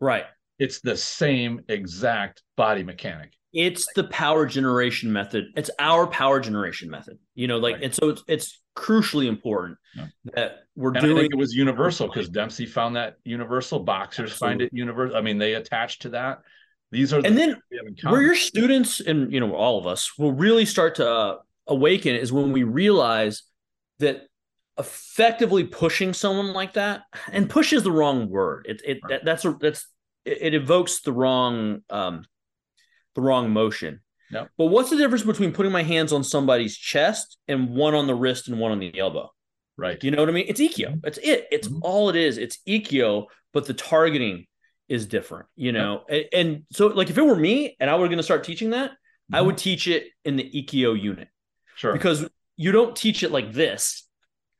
Right. It's the same exact body mechanic. It's the power generation method. It's our power generation method. You know, like Right. and so it's it's crucially important Yeah. that we're And I doing think it was universal because Dempsey found that universal. Boxers find it universal. I mean, they attach to that. These are the and then we where your students and you know all of us will really start to uh, awaken is when we realize that effectively pushing someone like that and push is the wrong word it, it Right. that, that's a, that's it, it evokes the wrong um the wrong motion Yep. but what's the difference between putting my hands on somebody's chest and one on the wrist and one on the elbow right. you know what I mean? It's Ikyo. It's it. It's Mhm. all it is. It's Ikyo, but the targeting is different, you know? And, and so, like, if it were me and I were going to start teaching that, I Mhm. would teach it in the Ikyo unit sure. because you don't teach it like this.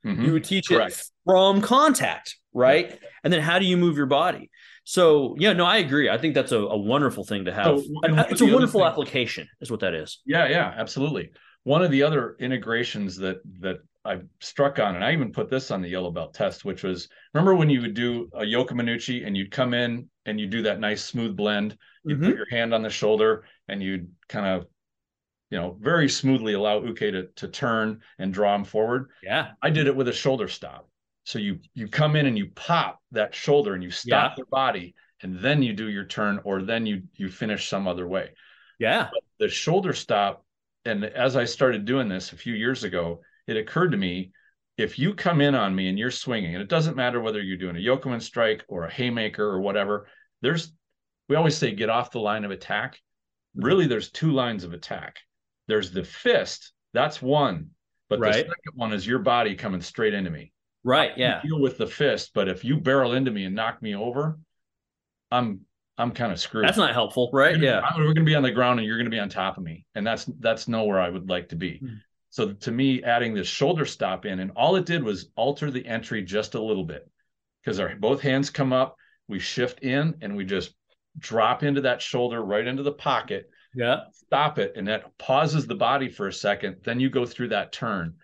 Mhm. You would teach Correct. it from contact, right? And then how do you move your body? So, yeah, no, I agree. I think that's a, a wonderful thing to have. So, And and it's a wonderful application, is what that is. Yeah, yeah, absolutely. One of the other integrations that that I struck on, and I even put this on the yellow belt test, which was remember when you would do a Yokomenuchi and you'd come in and you do that nice smooth blend, you'd Mhm. put your hand on the shoulder and you'd kind of, you know, very smoothly allow Uke to to turn and draw him forward. Yeah. I did it with a shoulder stop. So you you come in and you pop that shoulder and you stop Yeah. their body, and then you do your turn, or then you you finish some other way Yeah. the shoulder stop and as i started doing this a few years ago it occurred to me if you come in on me and you're swinging and it doesn't matter whether you're doing a yokomen strike or a haymaker or whatever there's we always say get off the line of attack. Really, there's two lines of attack. There's the fist, that's one, but Right. the second one is your body coming straight into me. Right. Yeah. deal with the fist, but if you barrel into me and knock me over, I'm I'm kind of screwed. That's not helpful, right? We're Yeah. We're going to be on the ground and you're going to be on top of me, and that's that's nowhere I would like to be. Hmm. So to me, adding this shoulder stop in, and all it did was alter the entry just a little bit, because our both hands come up, we shift in, and we just drop into that shoulder right into the pocket, Yeah. stop it, and that pauses the body for a second. Then you go through that turn,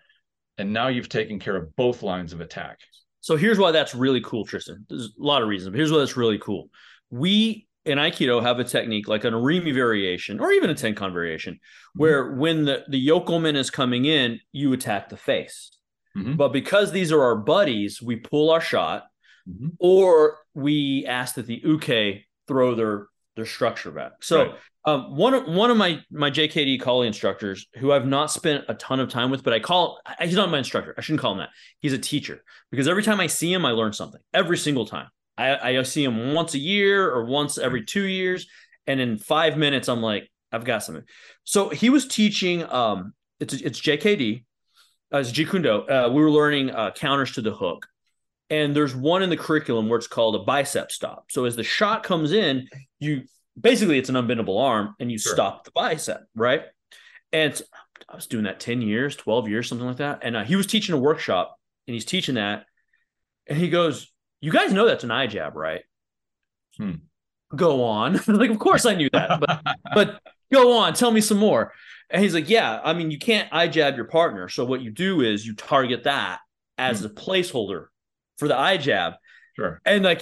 and now you've taken care of both lines of attack. So here's why that's really cool, Tristan. There's a lot of reasons, but here's why that's really cool. We in Aikido have a technique like an Irimi variation or even a Tenkan variation, where when the, the yokomen is coming in, you attack the face. Mhm. But because these are our buddies, we pull our shot Mhm. or we ask that the uke throw their their structure back. So Right. um, one of one of my my JKD Kali instructors, who I've not spent a ton of time with, but I call he's not my instructor. I shouldn't call him that. He's a teacher because every time I see him, I learn something. Every single time. I, I see him once a year or once every two years, and in five minutes, I'm like, I've got something. So he was teaching. Um, it's it's JKD, uh, it's Jeet Kune Do. Uh, we were learning uh, counters to the hook, and there's one in the curriculum where it's called a bicep stop. So as the shot comes in, you basically it's an unbendable arm, and you Sure. stop the bicep, right? And I was doing that ten years, twelve years, something like that. And uh, he was teaching a workshop, and he's teaching that, and he goes, "You guys know that's an eye jab, right?" Hmm. Go on, like of course I knew that, but but go on, tell me some more. And he's like, yeah, I mean, you can't eye jab your partner. So what you do is you target that as a placeholder for the eye jab. Sure. And like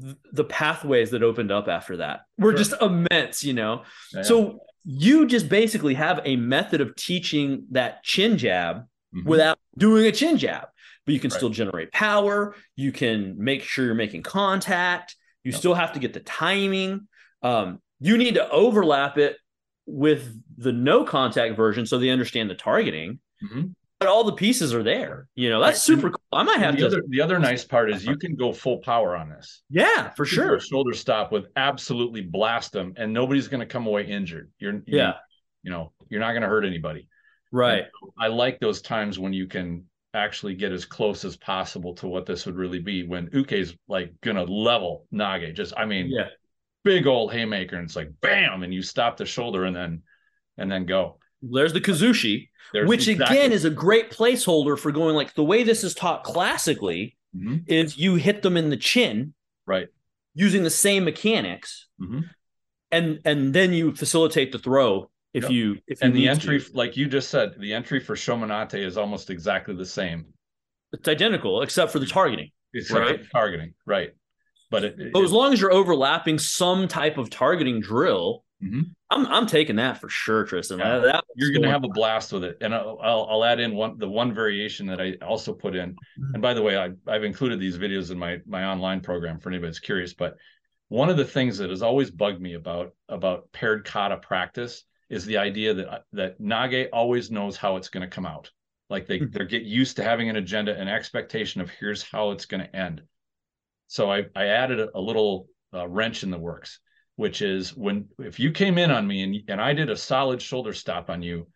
th- the pathways that opened up after that were Sure. just immense, you know? Yeah. So you just basically have a method of teaching that chin jab Mhm. without doing a chin jab, but you can Right. still generate power. You can make sure you're making contact. You Yep. still have to get the timing. Um, you need to overlap it with the no contact version so they understand the targeting. Mhm. But all the pieces are there. You know, that's super cool. I might have And to. the other the other nice part is you can go full power on this. yeah, for sure. shoulder stop with absolutely blast them, and nobody's going to come away injured. You're you- Yeah, you know you're not going to hurt anybody. right. I like those times when you can actually get as close as possible to what this would really be when Uke's like gonna level Nage. Just I mean, Yeah. big old haymaker, and it's like bam, and you stop the shoulder and then and then go. There's the Kuzushi, There's which exactly- again is a great placeholder for going like the way this is taught classically Mhm. is you hit them in the chin right. using the same mechanics Mhm. and and then you facilitate the throw if Yep. you if you And the entry, to. like you just said, the entry for Shomenate is almost exactly the same. it's identical except for the targeting Except Right. targeting, right? But it, but as long as you're overlapping some type of targeting drill Mhm. i'm i'm taking that for sure tristan Yeah. That- that you're going to have a blast with it. And I'll, I'll, I'll add in one the one variation that I also put in. Mm-hmm. And by the way, I, I've included these videos in my my online program for anybody that's curious. But one of the things that has always bugged me about about paired kata practice is the idea that that Nage always knows how it's going to come out. Like they Mhm. they get used to having an agenda and expectation of here's how it's going to end. So I I added a, a little uh, wrench in the works, which is when if you came in on me and and I did a solid shoulder stop on you,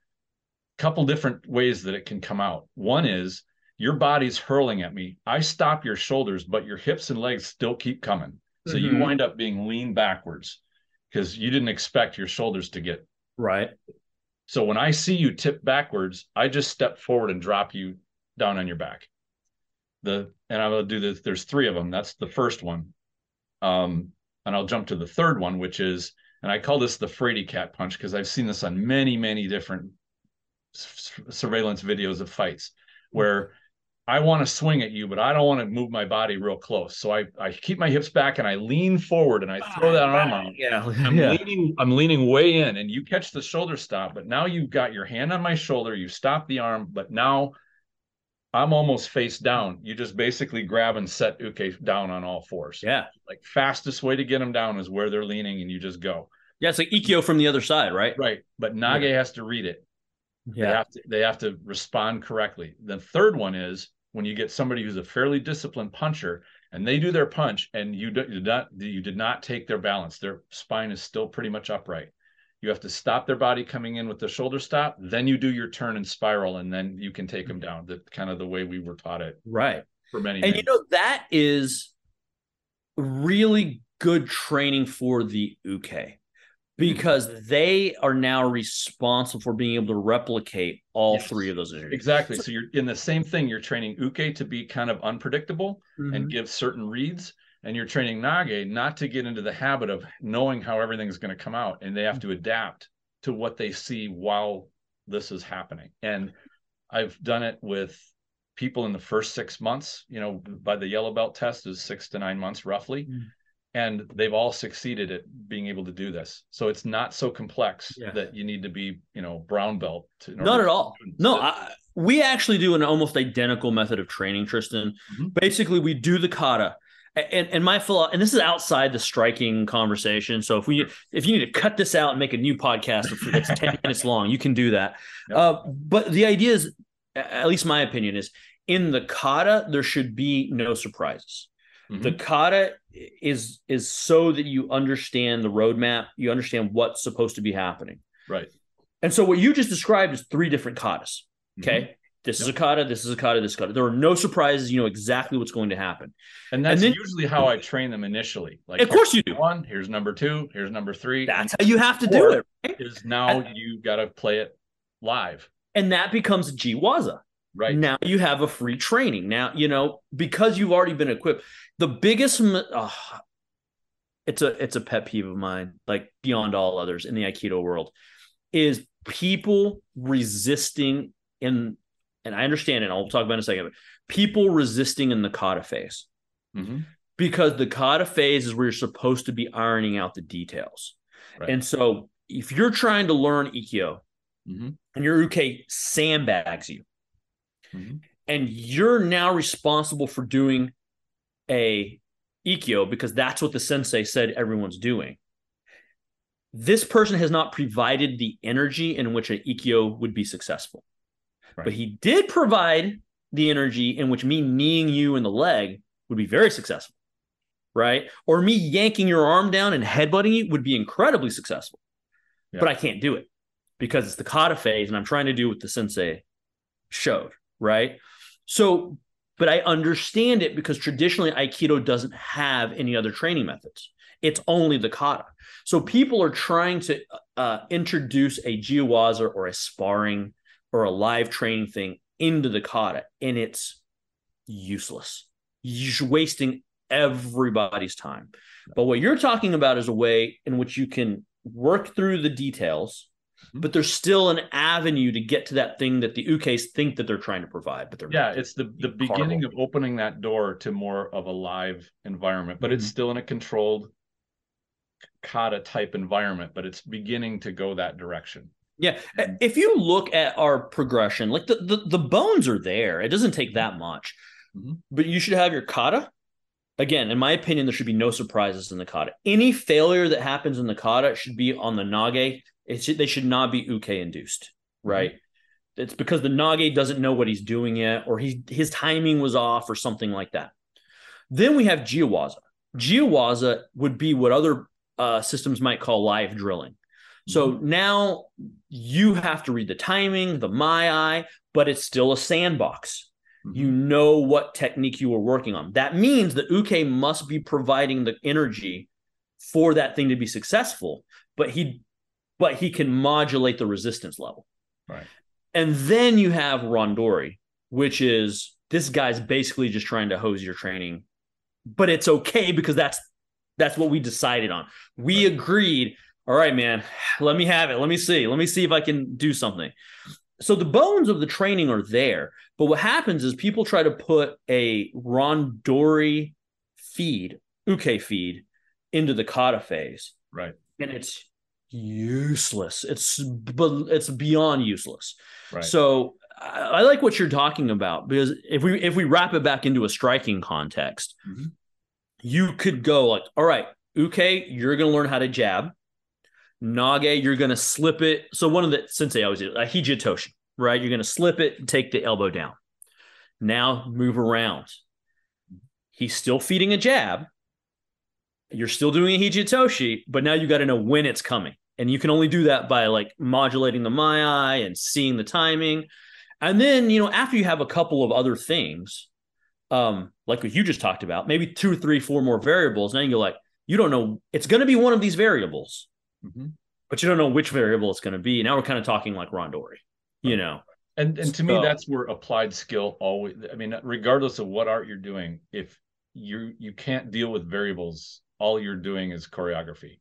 a couple different ways that it can come out. One is your body's hurling at me. I stop your shoulders, but your hips and legs still keep coming. So you Mhm. wind up being lean backwards because you didn't expect your shoulders to get. right So when I see you tip backwards, I just step forward and drop you down on your back. The and I will do this. There's three of them. That's the first one. Um, and I'll jump to the third one, which is, and I call this the Frady cat punch because I've seen this on many, many different s- surveillance videos of fights where I want to swing at you, but I don't want to move my body real close. So I, I keep my hips back and I lean forward and I ah, throw that arm out. yeah I'm yeah leaning, I'm leaning way in, and you catch the shoulder stop, but now you've got your hand on my shoulder, you stop the arm, but now I'm almost face down. You just basically grab and set Uke down on all fours. yeah Like fastest way to get them down is where they're leaning, and you just go. yeah it's like ikyo from the other side right Right. But Nage has to read it. They yeah have to they have to respond correctly. The third one is when you get somebody who's a fairly disciplined puncher, and they do their punch and you did not you did not take their balance their spine is still pretty much upright you have to stop their body coming in with the shoulder stop then you do your turn and spiral and then you can take them mm-hmm. down that kind of the way we were taught it right for many and you know that is really good training for the uke because mm-hmm. they are now responsible for being able to replicate all yes. three of those energies. Exactly. So you're in the same thing. You're training uke to be kind of unpredictable mm-hmm. and give certain reads, and you're training nage not to get into the habit of knowing how everything's going to come out, and they have to adapt to what they see while this is happening. And I've done it with people in the first six months. You know, by the yellow belt test is six to nine months roughly. Mm-hmm and they've all succeeded at being able to do this so it's not so complex yeah. that you need to be you know brown belt to, not at all no I, we actually do an almost identical method of training tristan mm-hmm. basically we do the kata and, and my philo- and this is outside the striking conversation so if we if you need to cut this out and make a new podcast that's 10 minutes long you can do that yep. uh, but the idea is at least my opinion is in the kata there should be no surprises Mm-hmm. The kata is is so that you understand the roadmap, you understand what's supposed to be happening. Right. And so what you just described is three different katas. Okay. Mm-hmm. This yep. is a kata, this is a kata, this kata. There are no surprises. You know exactly what's going to happen. And that's and then, usually how I train them initially. Like, of course you do. One, here's number two, here's number three. That's how you have to do it. Right? Is now and, you got to play it live. And that becomes Jiwaza. Right. Now you have a free training. Now, you know, because you've already been equipped the biggest oh, it's a it's a pet peeve of mine like beyond all others in the aikido world is people resisting in and i understand it i'll talk about in a second but people resisting in the kata phase mm-hmm. because the kata phase is where you're supposed to be ironing out the details right. and so if you're trying to learn ikkyo mm-hmm. and your uke sandbags you mm-hmm. and you're now responsible for doing a ikkyo because that's what the sensei said everyone's doing. This person has not provided the energy in which an ikkyo would be successful. Right. But he did provide the energy in which me kneeing you in the leg would be very successful. Right. Or me yanking your arm down and headbutting you would be incredibly successful. Yeah. But I can't do it because it's the kata phase and I'm trying to do what the sensei showed. Right. So but I understand it because traditionally Aikido doesn't have any other training methods. It's only the kata. So people are trying to uh, introduce a jiwaza or a sparring or a live training thing into the kata, and it's useless. You're wasting everybody's time. But what you're talking about is a way in which you can work through the details Mm-hmm. but there's still an avenue to get to that thing that the ukes think that they're trying to provide but they're yeah it's the the beginning of opening that door to more of a live environment but mm-hmm. it's still in a controlled kata type environment but it's beginning to go that direction yeah if you look at our progression like the the, the bones are there it doesn't take that much mm-hmm. but you should have your kata again, in my opinion, there should be no surprises in the kata. Any failure that happens in the kata should be on the nage it's they should not be uke induced, mm-hmm. right? Mm-hmm. It's because the nage doesn't know what he's doing yet, or he his timing was off, or something like that. Then we have jiwaza. Jiwaza would be what other uh, systems might call live drilling. So mm-hmm. now you have to read the timing, the maai, but it's still a sandbox. Mm-hmm. You know what technique you were working on. That means the uke must be providing the energy for that thing to be successful, but he but he can modulate the resistance level. Right. And then you have Randori, which is this guy's basically just trying to hose your training, but it's okay because that's that's what we decided on. We right. agreed, all right, man, let me have it. Let me see. Let me see if I can do something. So the bones of the training are there, but what happens is people try to put a Randori feed, uke feed into the kata phase. Right. And it's useless. It's but it's beyond useless. Right. So I, like what you're talking about because if we if we wrap it back into a striking context, mm-hmm. you could go like, all right, Uke, you're going to learn how to jab. Nage, you're going to slip it. So one of the sensei always did a hijitoshi, right? You're going to slip it take the elbow down. Now move around. he's still feeding a jab. You're still doing a hijitoshi, but now you got to know when it's coming. And you can only do that by like modulating the maai and seeing the timing. And then, you know, after you have a couple of other things, um, like what you just talked about, maybe two, three, four more variables, now you go like, you don't know, it's going to be one of these variables, mm-hmm. but you don't know which variable it's going to be. Now we're kind of talking like Randori, you know. And and to so, me, that's where applied skill always. I mean, regardless of what art you're doing, if you you can't deal with variables, all you're doing is choreography.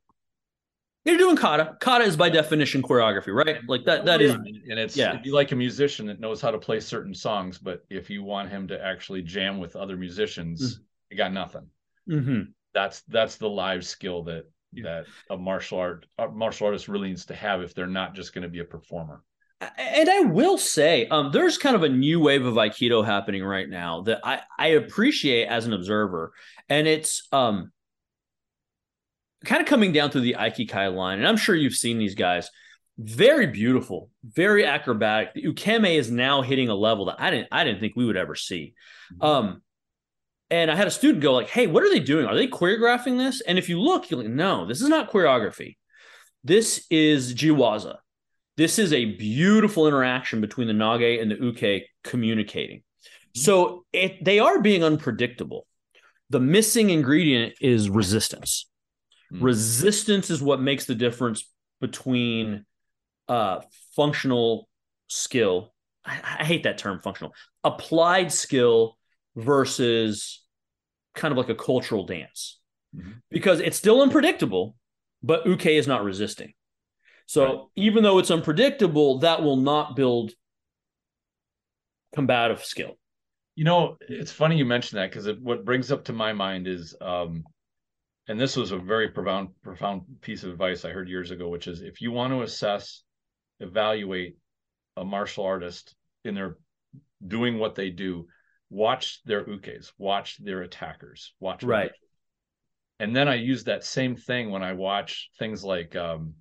You're doing kata. Kata is by definition choreography, right? Like that. That is, and it's yeah. If you like a musician that knows how to play certain songs, but if you want him to actually jam with other musicians, mm-hmm. you got nothing. Mm-hmm. That's that's the live skill that that a martial art a martial artist really needs to have if they're not just going to be a performer and I will say, um, there's kind of a new wave of Aikido happening right now that I, I appreciate as an observer. And it's um, kind of coming down through the Aikikai line. And I'm sure you've seen these guys. Very beautiful, very acrobatic. The Ukemi is now hitting a level that I didn't I didn't think we would ever see. Mm-hmm. Um, and I had a student go like, "Hey, what are they doing? Are they choreographing this?" And if you look, you're like, "No, this is not choreography. This is jiwaza." This is a beautiful interaction between the Nage and the Uke communicating. Mm-hmm. So it, they are being unpredictable. The missing ingredient is resistance. Mm-hmm. Resistance is what makes the difference between uh, functional skill. I, I hate that term functional. Applied skill versus kind of like a cultural dance mm-hmm. because it's still unpredictable, but Uke is not resisting. So right. even though it's unpredictable, that will not build combative skill. You know, it's funny you mention that because what brings up to my mind is, um, and this was a very profound, profound piece of advice I heard years ago, which is if you want to assess, evaluate a martial artist in their doing what they do, watch their ukes, watch their attackers, watch right. And then I use that same thing when I watch things like um,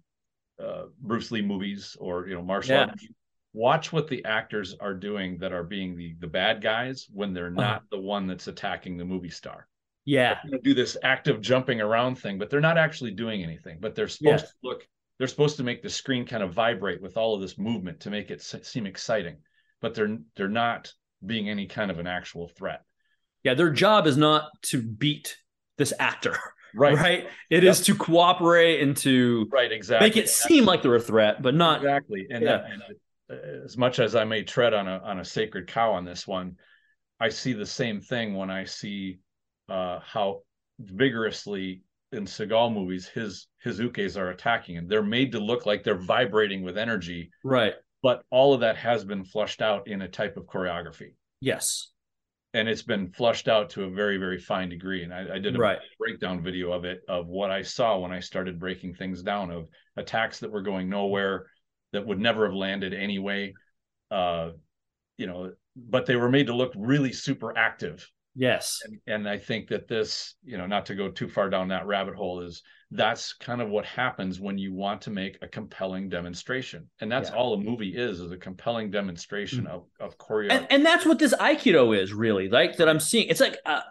uh, Bruce Lee movies or you know martial yeah. arts. Watch what the actors are doing that are being the the bad guys when they're uh-huh. not uh-huh. the one that's attacking the movie star. Yeah, do this active jumping around thing, but they're not actually doing anything. But they're supposed yeah. to look. They're supposed to make the screen kind of vibrate with all of this movement to make it seem exciting, but they're they're not being any kind of an actual threat. Yeah, their job is not to beat this actor. Right. Right. It yep. is to cooperate and to right exactly make it seem like they're a threat, but not exactly. And, yeah. and uh, as much as I may tread on a on a sacred cow on this one, I see the same thing when I see uh, how vigorously in Seagal movies his his ukes are attacking him. They're made to look like they're vibrating with energy. Right. But all of that has been flushed out in a type of choreography. Yes and it's been flushed out to a very very fine degree and i, I did a right. breakdown video of it of what i saw when i started breaking things down of attacks that were going nowhere that would never have landed anyway uh you know but they were made to look really super active yes and, and i think that this you know not to go too far down that rabbit hole is that's kind of what happens when you want to make a compelling demonstration and that's yeah. all a movie is is a compelling demonstration mm-hmm. of, of choreography and, and, that's what this aikido is really like that i'm seeing it's like uh,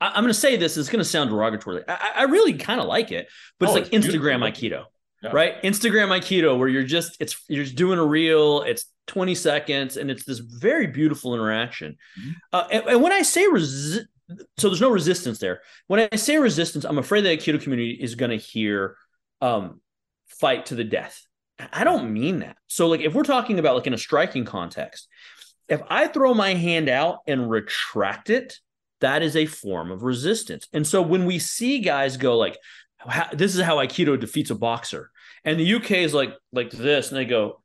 I, am going to say this it's going to sound derogatory i, I really kind of like it but oh, it's like it's instagram aikido yeah. right instagram aikido where you're just it's you're just doing a reel it's 20 seconds and it's this very beautiful interaction mm-hmm. uh, and, and, when i say resi- so there's no resistance there. When I say resistance, I'm afraid the Aikido community is going to hear um, fight to the death. I don't mean that. So, like, if we're talking about like in a striking context, if I throw my hand out and retract it, that is a form of resistance. And so when we see guys go like, "This is how Aikido defeats a boxer," and the uke is like like this, and they go,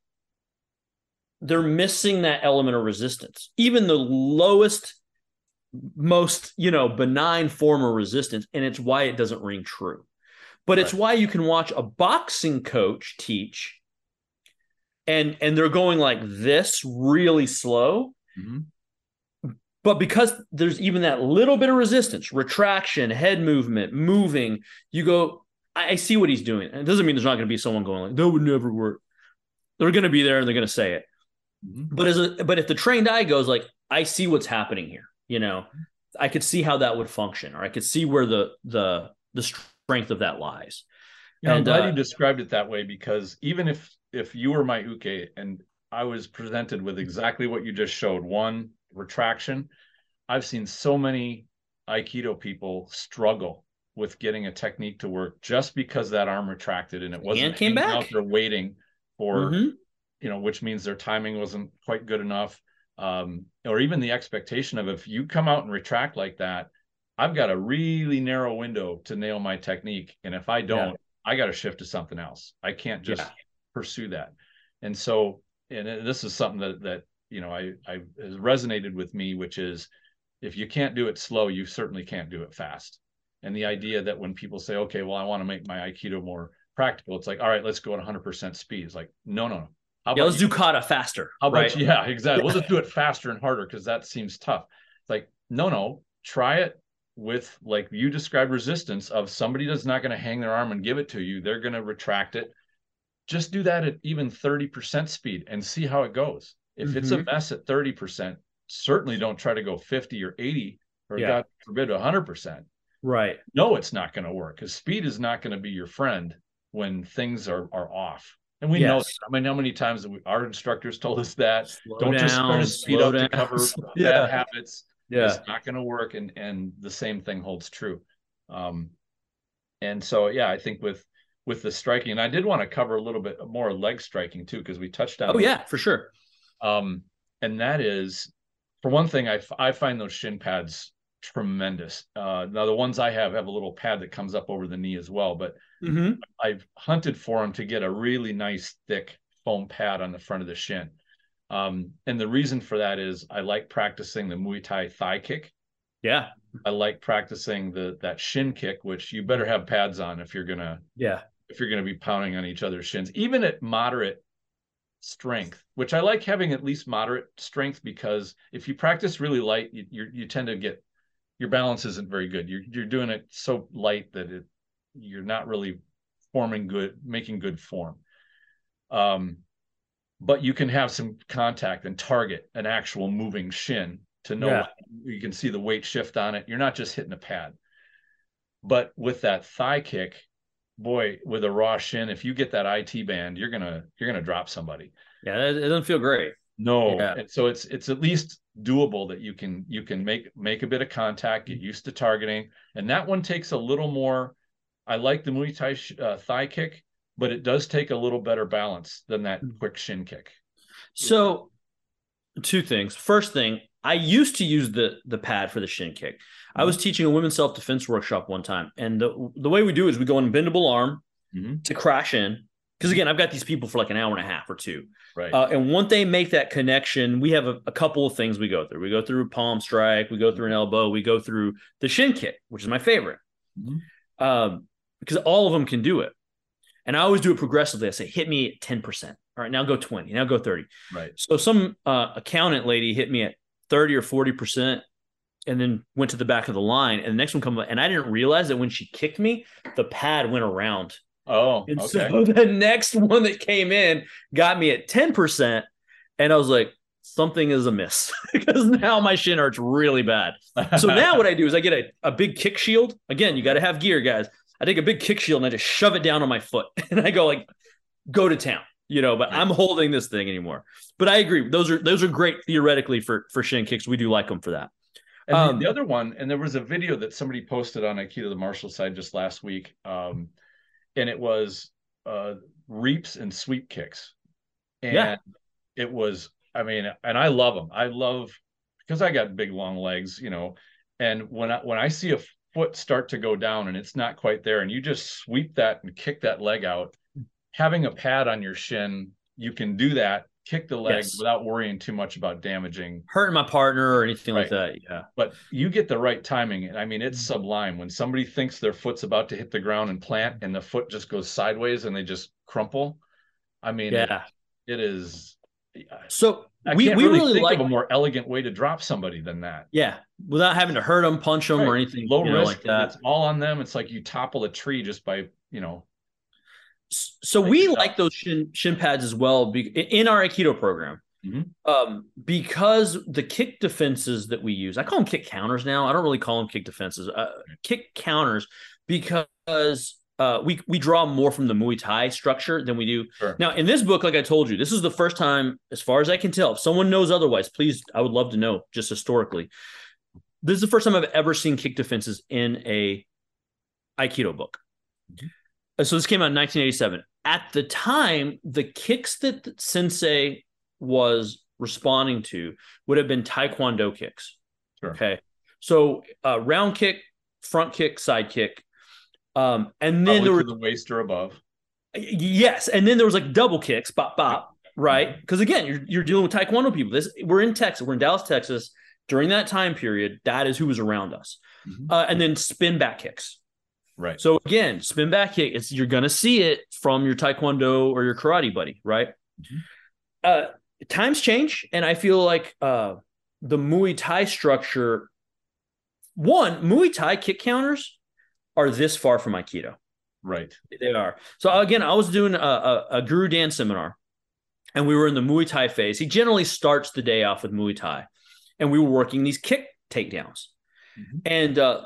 they're missing that element of resistance. Even the lowest most you know benign form of resistance and it's why it doesn't ring true but right. it's why you can watch a boxing coach teach and and they're going like this really slow mm-hmm. but because there's even that little bit of resistance retraction head movement moving you go i, I see what he's doing and it doesn't mean there's not going to be someone going like that would never work they're going to be there and they're going to say it mm-hmm. but as a but if the trained eye goes like i see what's happening here you know I could see how that would function, or I could see where the the the strength of that lies. Know, and, I'm glad uh, you described it that way because even if if you were my uke and I was presented with exactly what you just showed, one retraction, I've seen so many Aikido people struggle with getting a technique to work just because that arm retracted and it wasn't and came back. out there waiting for mm-hmm. You know, which means their timing wasn't quite good enough. Um, or even the expectation of if you come out and retract like that, I've got a really narrow window to nail my technique. And if I don't, yeah. I got to shift to something else. I can't just yeah. pursue that. And so, and this is something that, that, you know, I, I has resonated with me, which is if you can't do it slow, you certainly can't do it fast. And the idea that when people say, okay, well, I want to make my Aikido more practical, it's like, all right, let's go at 100% speed. It's like, no, no, no. How yeah, let's you? do kata faster. How about right? yeah, exactly. Yeah. We'll just do it faster and harder because that seems tough. It's like, no, no, try it with like you described resistance of somebody that's not going to hang their arm and give it to you. They're going to retract it. Just do that at even 30% speed and see how it goes. If mm-hmm. it's a mm-hmm. mess at 30%, certainly don't try to go 50 or 80 or yeah. God forbid 100%. Right. No, it's not going to work because speed is not going to be your friend when things are, are off. And we yes. know, I mean, how many times we, our instructors told us that slow don't down, just try to speed up down. to cover yeah. bad habits. Yeah. It's not going to work. And, and the same thing holds true. Um, and so, yeah, I think with, with the striking, and I did want to cover a little bit more leg striking too, because we touched on. Oh, yeah, for sure. Um, and that is for one thing, I, I find those shin pads tremendous. Uh, now the ones I have have a little pad that comes up over the knee as well, but mm-hmm. I've hunted for them to get a really nice thick foam pad on the front of the shin. Um, and the reason for that is I like practicing the Muay Thai thigh kick. Yeah. I like practicing the that shin kick, which you better have pads on if you're gonna yeah if you're gonna be pounding on each other's shins, even at moderate strength, which I like having at least moderate strength because if you practice really light, you you, you tend to get your balance isn't very good. You're you're doing it so light that it you're not really forming good, making good form. Um, but you can have some contact and target an actual moving shin to know yeah. you can see the weight shift on it. You're not just hitting a pad. But with that thigh kick, boy, with a raw shin, if you get that IT band, you're gonna you're gonna drop somebody. Yeah, it, doesn't feel great. No, yeah. and so it's it's at least doable that you can you can make make a bit of contact, get used to targeting, and that one takes a little more. I like the Muay Thai uh, thigh kick, but it does take a little better balance than that hmm. quick shin kick. So, two things. First thing, I used to use the the pad for the shin kick. I mm-hmm. was teaching a women's self defense workshop one time, and the the way we do is we go in bendable arm mm-hmm. to crash in. Because again, I've got these people for like an hour and a half or two, right? Uh, and once they make that connection, we have a, a, couple of things we go through. We go through palm strike, we go through an elbow, we go through the shin kick, which is my favorite, mm-hmm. um, because all of them can do it. And I always do it progressively. I say, hit me at ten percent. All right, now go twenty. Now go thirty. Right. So some uh, accountant lady hit me at 30 or 40% and then went to the back of the line and the next one come up and I didn't realize that when she kicked me, the pad went around. Oh, and okay. So the next one that came in got me at 10%. And I was like, something is amiss because now my shin hurts really bad. So now what I do is I get a, a big kick shield. Again, you got to have gear, guys. I take a big kick shield and I just shove it down on my foot and I go like, go to town you know, but I'm holding this thing anymore. But I agree; those are those are great theoretically for for shin kicks. We do like them for that. And um, the other one, and there was a video that somebody posted on Aikido the Martial side just last week, um, and it was uh, reaps and sweep kicks, and yeah. it was. I mean, and I love them. I love because I got big long legs, you know, and when I when I see a foot start to go down and it's not quite there, and you just sweep that and kick that leg out, having a pad on your shin, you can do that, kick the legs yes. without worrying too much about damaging hurting my partner or anything right. like that. Yeah. But you get the right timing. And I mean, it's mm-hmm. sublime when somebody thinks their foot's about to hit the ground and plant and the foot just goes sideways and they just crumple. I mean, yeah, it, it is. So I we, we really, really think like of a more elegant way to drop somebody than that. Yeah, without having to hurt them, punch them, right. or anything. Low risk, know, like that. It's all on them. It's like you topple a tree just by you know so we like those shin shin pads as well in our Aikido program. mm-hmm. um, because the kick defenses that we use, I call them kick counters now. I don't really call them kick defenses, uh, kick counters because uh, we we draw more from the Muay Thai structure than we do sure. now. In this book, like I told you, this is the first time, as far as I can tell. If someone knows otherwise, please, I would love to know. Just historically, this is the first time I've ever seen kick defenses in a Aikido book. Mm-hmm. So this came out in 1987. At the time, the kicks that Sensei was responding to would have been Taekwondo kicks. Sure. Okay, so uh, round kick, front kick, side kick um, and then Probably there were the waist or above. Yes, and then there was like double kicks, bop bop, right? Because again, you're you're dealing with Taekwondo people. This we're in Texas, we're in Dallas, Texas. During that time period, that is who was around us, mm-hmm. uh, and then spin back kicks. Right. So again, spin back kick. It's you're gonna see it from your Taekwondo or your karate buddy, right? Mm-hmm. Uh, times change, and I feel like uh, the Muay Thai structure. One Muay Thai kick counters are this far from Aikido. Right. They are. So again, I was doing a, a, a Guro Dan seminar and we were in the Muay Thai phase. He generally starts the day off with Muay Thai and we were working these kick takedowns. Mm-hmm. And uh,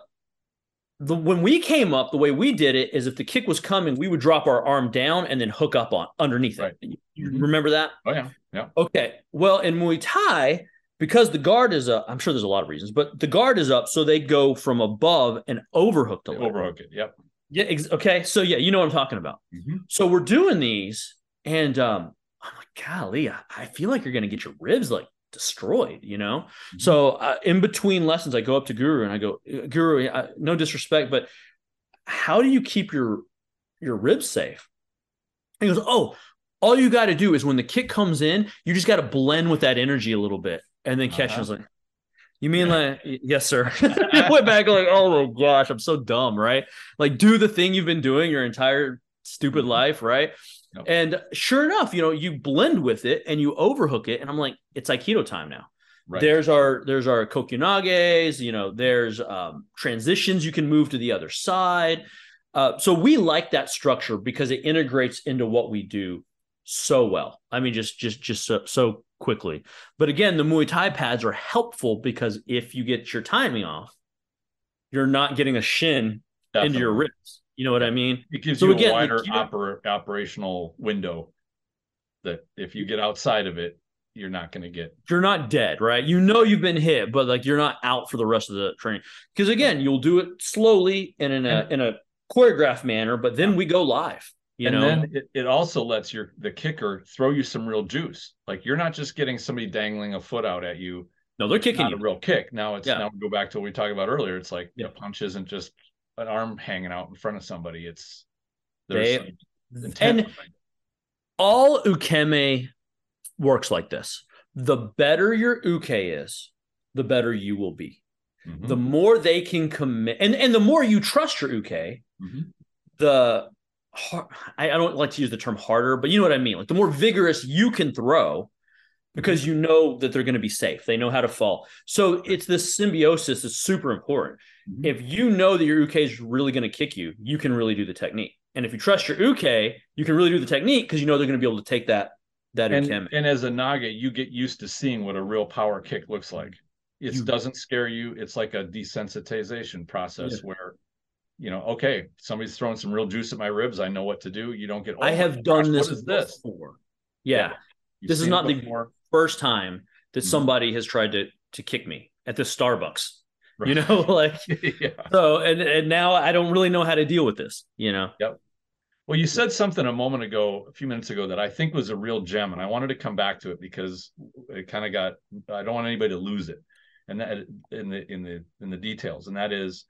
the when we came up, the way we did it is if the kick was coming, we would drop our arm down and then hook up on underneath right. it. You remember that? Oh yeah, yeah. Okay. Well, in Muay Thai, because the guard is up, I'm sure there's a lot of reasons, but the guard is up, so they go from above and overhook the leg. Overhook it. Yep. Yeah. Ex- okay. So yeah, you know what I'm talking about. Mm-hmm. So we're doing these, and um, I'm like, golly, I, I feel like you're gonna get your ribs like destroyed, you know. Mm-hmm. So uh, in between lessons, I go up to Guro and I go, Guro, I, no disrespect, but how do you keep your your ribs safe? And he goes, Oh, all you got to do is when the kick comes in, you just got to blend with that energy a little bit. And then catch uh-huh. was like, you mean like yes, sir? went back like, oh my gosh, I'm so dumb, right? Like, do the thing you've been doing your entire stupid mm-hmm. life, right? And sure enough, you know, you blend with it and you overhook it, and I'm like, it's Aikido time now. Right. There's our there's our kokyunages, you know, there's um, transitions you can move to the other side. Uh, so we like that structure because it integrates into what we do so well. I mean, just just just so, so quickly. But again, the Muay Thai pads are helpful because if you get your timing off, you're not getting a shin Definitely. into your ribs. You know what I mean? It gives so you again, a wider oper- operational window that if you get outside of it, you're not going to get. You're not dead, right? You know you've been hit, but like you're not out for the rest of the training. Because again, you'll do it slowly uh, and in a in a choreographed manner, but then we go live. You and know? then it, it also lets your the kicker throw you some real juice. Like you're not just getting somebody dangling a foot out at you. No, they're kicking not you. a real kick. Now it's yeah. now we go back to what we talked about earlier. It's like yeah. a punch isn't just an arm hanging out in front of somebody. It's there's they, and all ukemi works like this. The better your uke is, the better you will be. Mm-hmm. The more they can commit, and and the more you trust your uke, mm-hmm. the I, don't like to use the term harder, but you know what I mean. Like the more vigorous you can throw, because you know that they're going to be safe. They know how to fall. So it's this symbiosis is super important. Mm-hmm. If you know that your uke is really going to kick you, you can really do the technique. And if you trust your uke, you can really do the technique because you know they're going to be able to take that that and. And as a nage, you get used to seeing what a real power kick looks like. It you, doesn't scare you. It's like a desensitization process yeah. where you know, okay, somebody's throwing some real juice at my ribs. I know what to do. You don't get. Oh, I have done gosh, this. What is this? Before. Yeah, yeah. this is not the first time that mm-hmm. somebody has tried to to kick me at the Starbucks. Right. You know, like yeah. so, and and now I don't really know how to deal with this. You know. Yep. Well, you said something a moment ago, a few minutes ago, that I think was a real gem, and I wanted to come back to it because it kind of got. I don't want anybody to lose it, and that in the in the in the details, and that is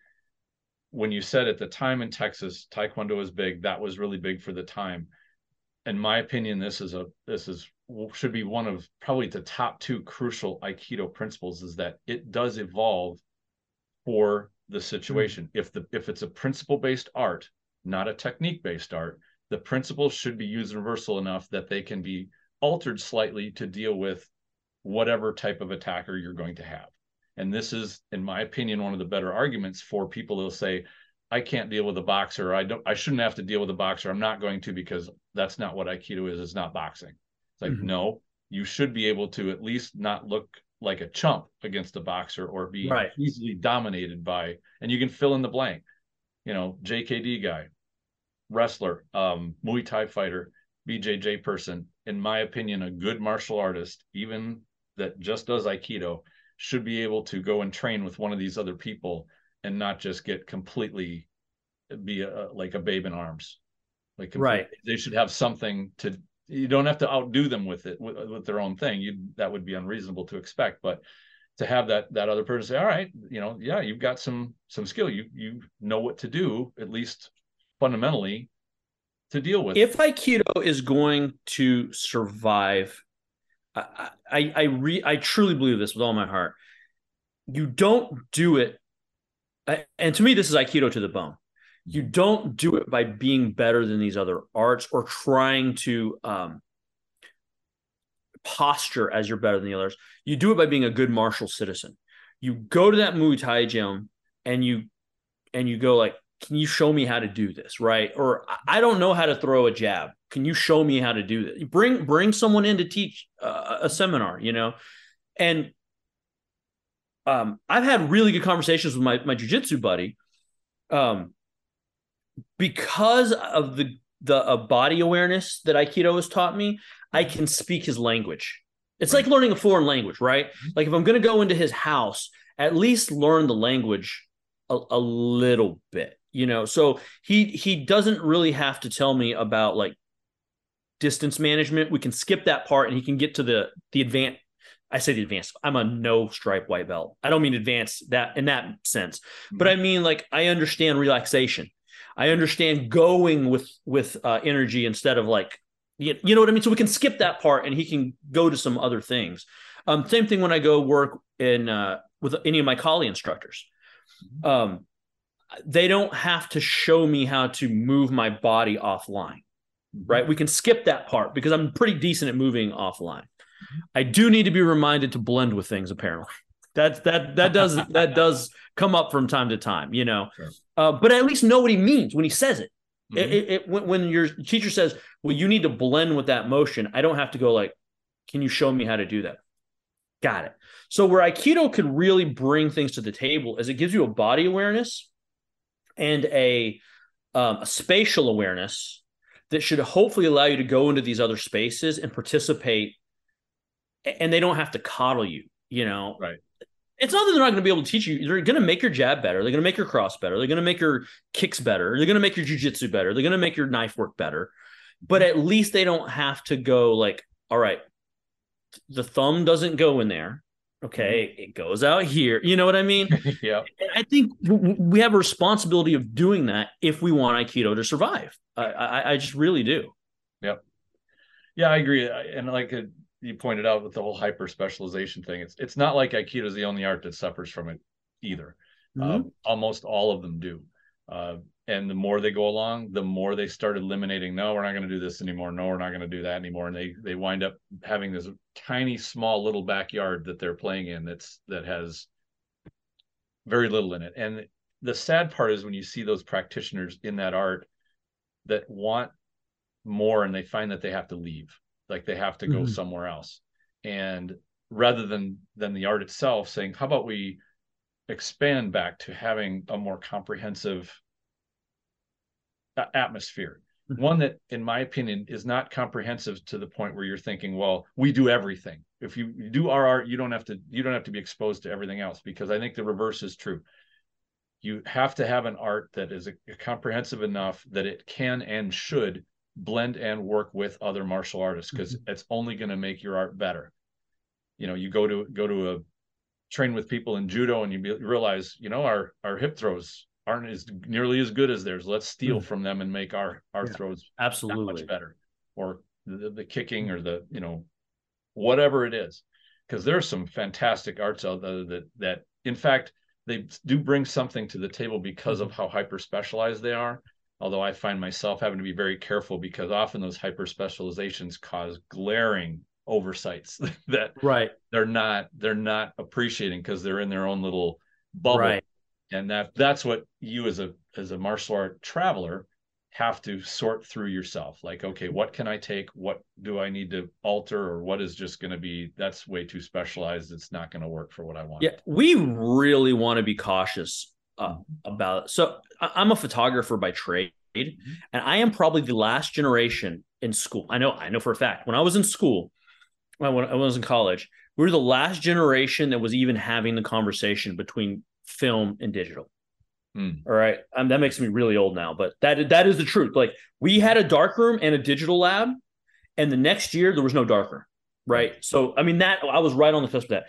when you said at the time in Texas, Taekwondo was big, that was really big for the time. In my opinion, this is a this is should be one of probably the top two crucial Aikido principles is that it does evolve for the situation. Mm-hmm. If the if it's a principle based art, not a technique based art, the principles should be universal enough that they can be altered slightly to deal with whatever type of attacker you're going to have. And this is, in my opinion, one of the better arguments for people who'll say, I can't deal with a boxer. I don't I shouldn't have to deal with a boxer. I'm not going to because that's not what Aikido is. It's not boxing. It's like, mm-hmm. no, you should be able to at least not look like a chump against a boxer or be Right. easily dominated by and you can fill in the blank you know jkd guy wrestler um muay thai fighter bjj person in my opinion a good martial artist even that just does aikido should be able to go and train with one of these other people and not just get completely be a, like a babe in arms like Right. they should have something to you don't have to outdo them with it with, with their own thing. You that would be unreasonable to expect but to have that that other person say all right you know yeah you've got some some skill. You you know what to do at least fundamentally to deal with. If aikido is going to survive i i i, re, I truly believe this with all my heart. You don't do it uh, and to me this is aikido to the bone you don't do it by being better than these other arts or trying to um, posture as you're better than the others. You do it by being a good martial citizen. You go to that muay thai gym and you and you go like can you show me how to do this? Right? Or i don't know how to throw a jab. Can you show me how to do this? Bring bring someone in to teach uh, a seminar you know? And um, i've had really good conversations with my my jiu-jitsu buddy um, because of the the uh, body awareness that aikido has taught me i mm-hmm. can speak his language. It's like learning a foreign language right? Mm-hmm. Like if i'm going to go into his house at least learn the language a, a little bit you know? So he he doesn't really have to tell me about like distance management. We can skip that part and he can get to the the advanced i say the advanced i'm a no stripe white belt. I don't mean advanced that in that sense. But mm-hmm. i mean like i understand relaxation i understand going with with uh, energy instead of like you, you know what i mean? So we can skip that part and he can go to some other things. Um same thing when i go work in uh with any of my Kali instructors. Um they don't have to show me how to move my body offline right? We can skip that part because i'm pretty decent at moving offline. I do need to be reminded to blend with things apparently that that that does that does come up from time to time you know Sure. uh, but at least know what he means when he says it Mhm. it, it, it when, when your teacher says well you need to blend with that motion i don't have to go like can you show me how to do that got it so where aikido could really bring things to the table is it gives you a body awareness and a, um, a spatial awareness that should hopefully allow you to go into these other spaces and participate and they don't have to coddle you you know Right. It's not that they're not going to be able to teach you. They're going to make your jab better. They're going to make your cross better. They're going to make your kicks better. They're going to make your jujitsu better. They're going to make your knife work better. But at least they don't have to go like all right the thumb doesn't go in there. Okay it goes out here. You know what i mean? Yeah and I think we have a responsibility of doing that if we want Aikido to survive. I, I, I just really do. Yep. Yeah, I agree. And like uh, you pointed out with the whole hyper specialization thing, it's it's not like Aikido is the only art that suffers from it either. Mm-hmm. Uh, almost all of them do. Uh, and the more they go along, the more they start eliminating. No, we're not going to do this anymore. No, we're not going to do that anymore. And they they wind up having this tiny, small little backyard that they're playing in. That's that has very little in it. And the sad part is when you see those practitioners in that art that want more and they find that they have to leave like they have to go Mhm. somewhere else and rather than than the art itself saying how about we expand back to having a more comprehensive a- atmosphere Mhm. one that in my opinion is not comprehensive to the point where you're thinking well we do everything if you you do our art you don't have to you don't have to be exposed to everything else because i think the reverse is true you have to have an art that is comprehensive enough that it can and should blend and work with other martial artists because it's only going to make your art better. You know you go to go to a train with people in judo and you be, realize you know our our hip throws aren't as nearly as good as theirs. Let's steal Mhm. from them and make our our Yeah. throws Absolutely. much better. Or the, the kicking or the you know whatever it is. Because there's some fantastic arts out there that that in fact they do bring something to the table because of how hyper specialized they are although i find myself having to be very careful because often those hyper specializations cause glaring oversights that Right. they're not they're not appreciating because they're in their own little bubble. Right. and that that's what you as a as a martial art traveler have to sort through yourself. Like okay what can i take? What do i need to alter? Or what is just going to be that's way too specialized. It's not going to work for what i want. Yeah we really want to be cautious uh, about it. so i'm a photographer by trade mm-hmm. and i am probably the last generation in school i know i know for a fact when i was in school when i was in college we were the last generation that was even having the conversation between film and digital Mm. All right. Um, that makes me really old now, but that that is the truth. Like we had a dark room and a digital lab, and the next year there was no darker. Right. So I mean that I was right on the cusp of that.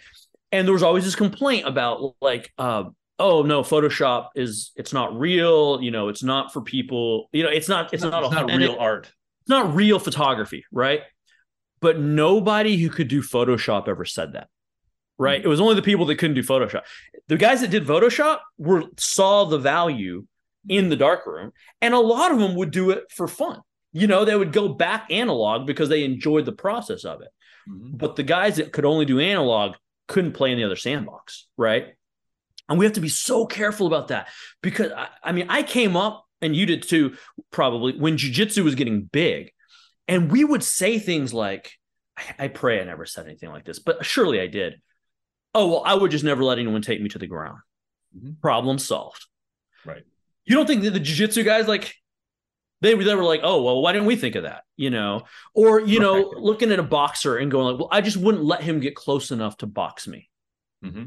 And there was always this complaint about like, uh, oh no, Photoshop is it's not real, you know, it's not for people, you know, it's not it's, it's not, not, not real art. It's not real photography, right? But nobody who could do Photoshop ever said that right? It was only the people that couldn't do Photoshop. The guys that did Photoshop were saw the value in the darkroom, and a lot of them would do it for fun. You know, they would go back analog because they enjoyed the process of it. Mm-hmm. But the guys that could only do analog couldn't play in the other sandbox, right? And we have to be so careful about that because I, I mean, I came up and you did too, probably when jujitsu was getting big, and we would say things like, I, I pray I never said anything like this, but surely I did. Oh well i would just never let anyone take me to the ground. Mm-hmm. problem solved. Right. You don't think that the jiu-jitsu guys like they, they were like oh well why didn't we think of that? You know? Or you right. know looking at a boxer and going like well i just wouldn't let him get close enough to box me. Mm-hmm.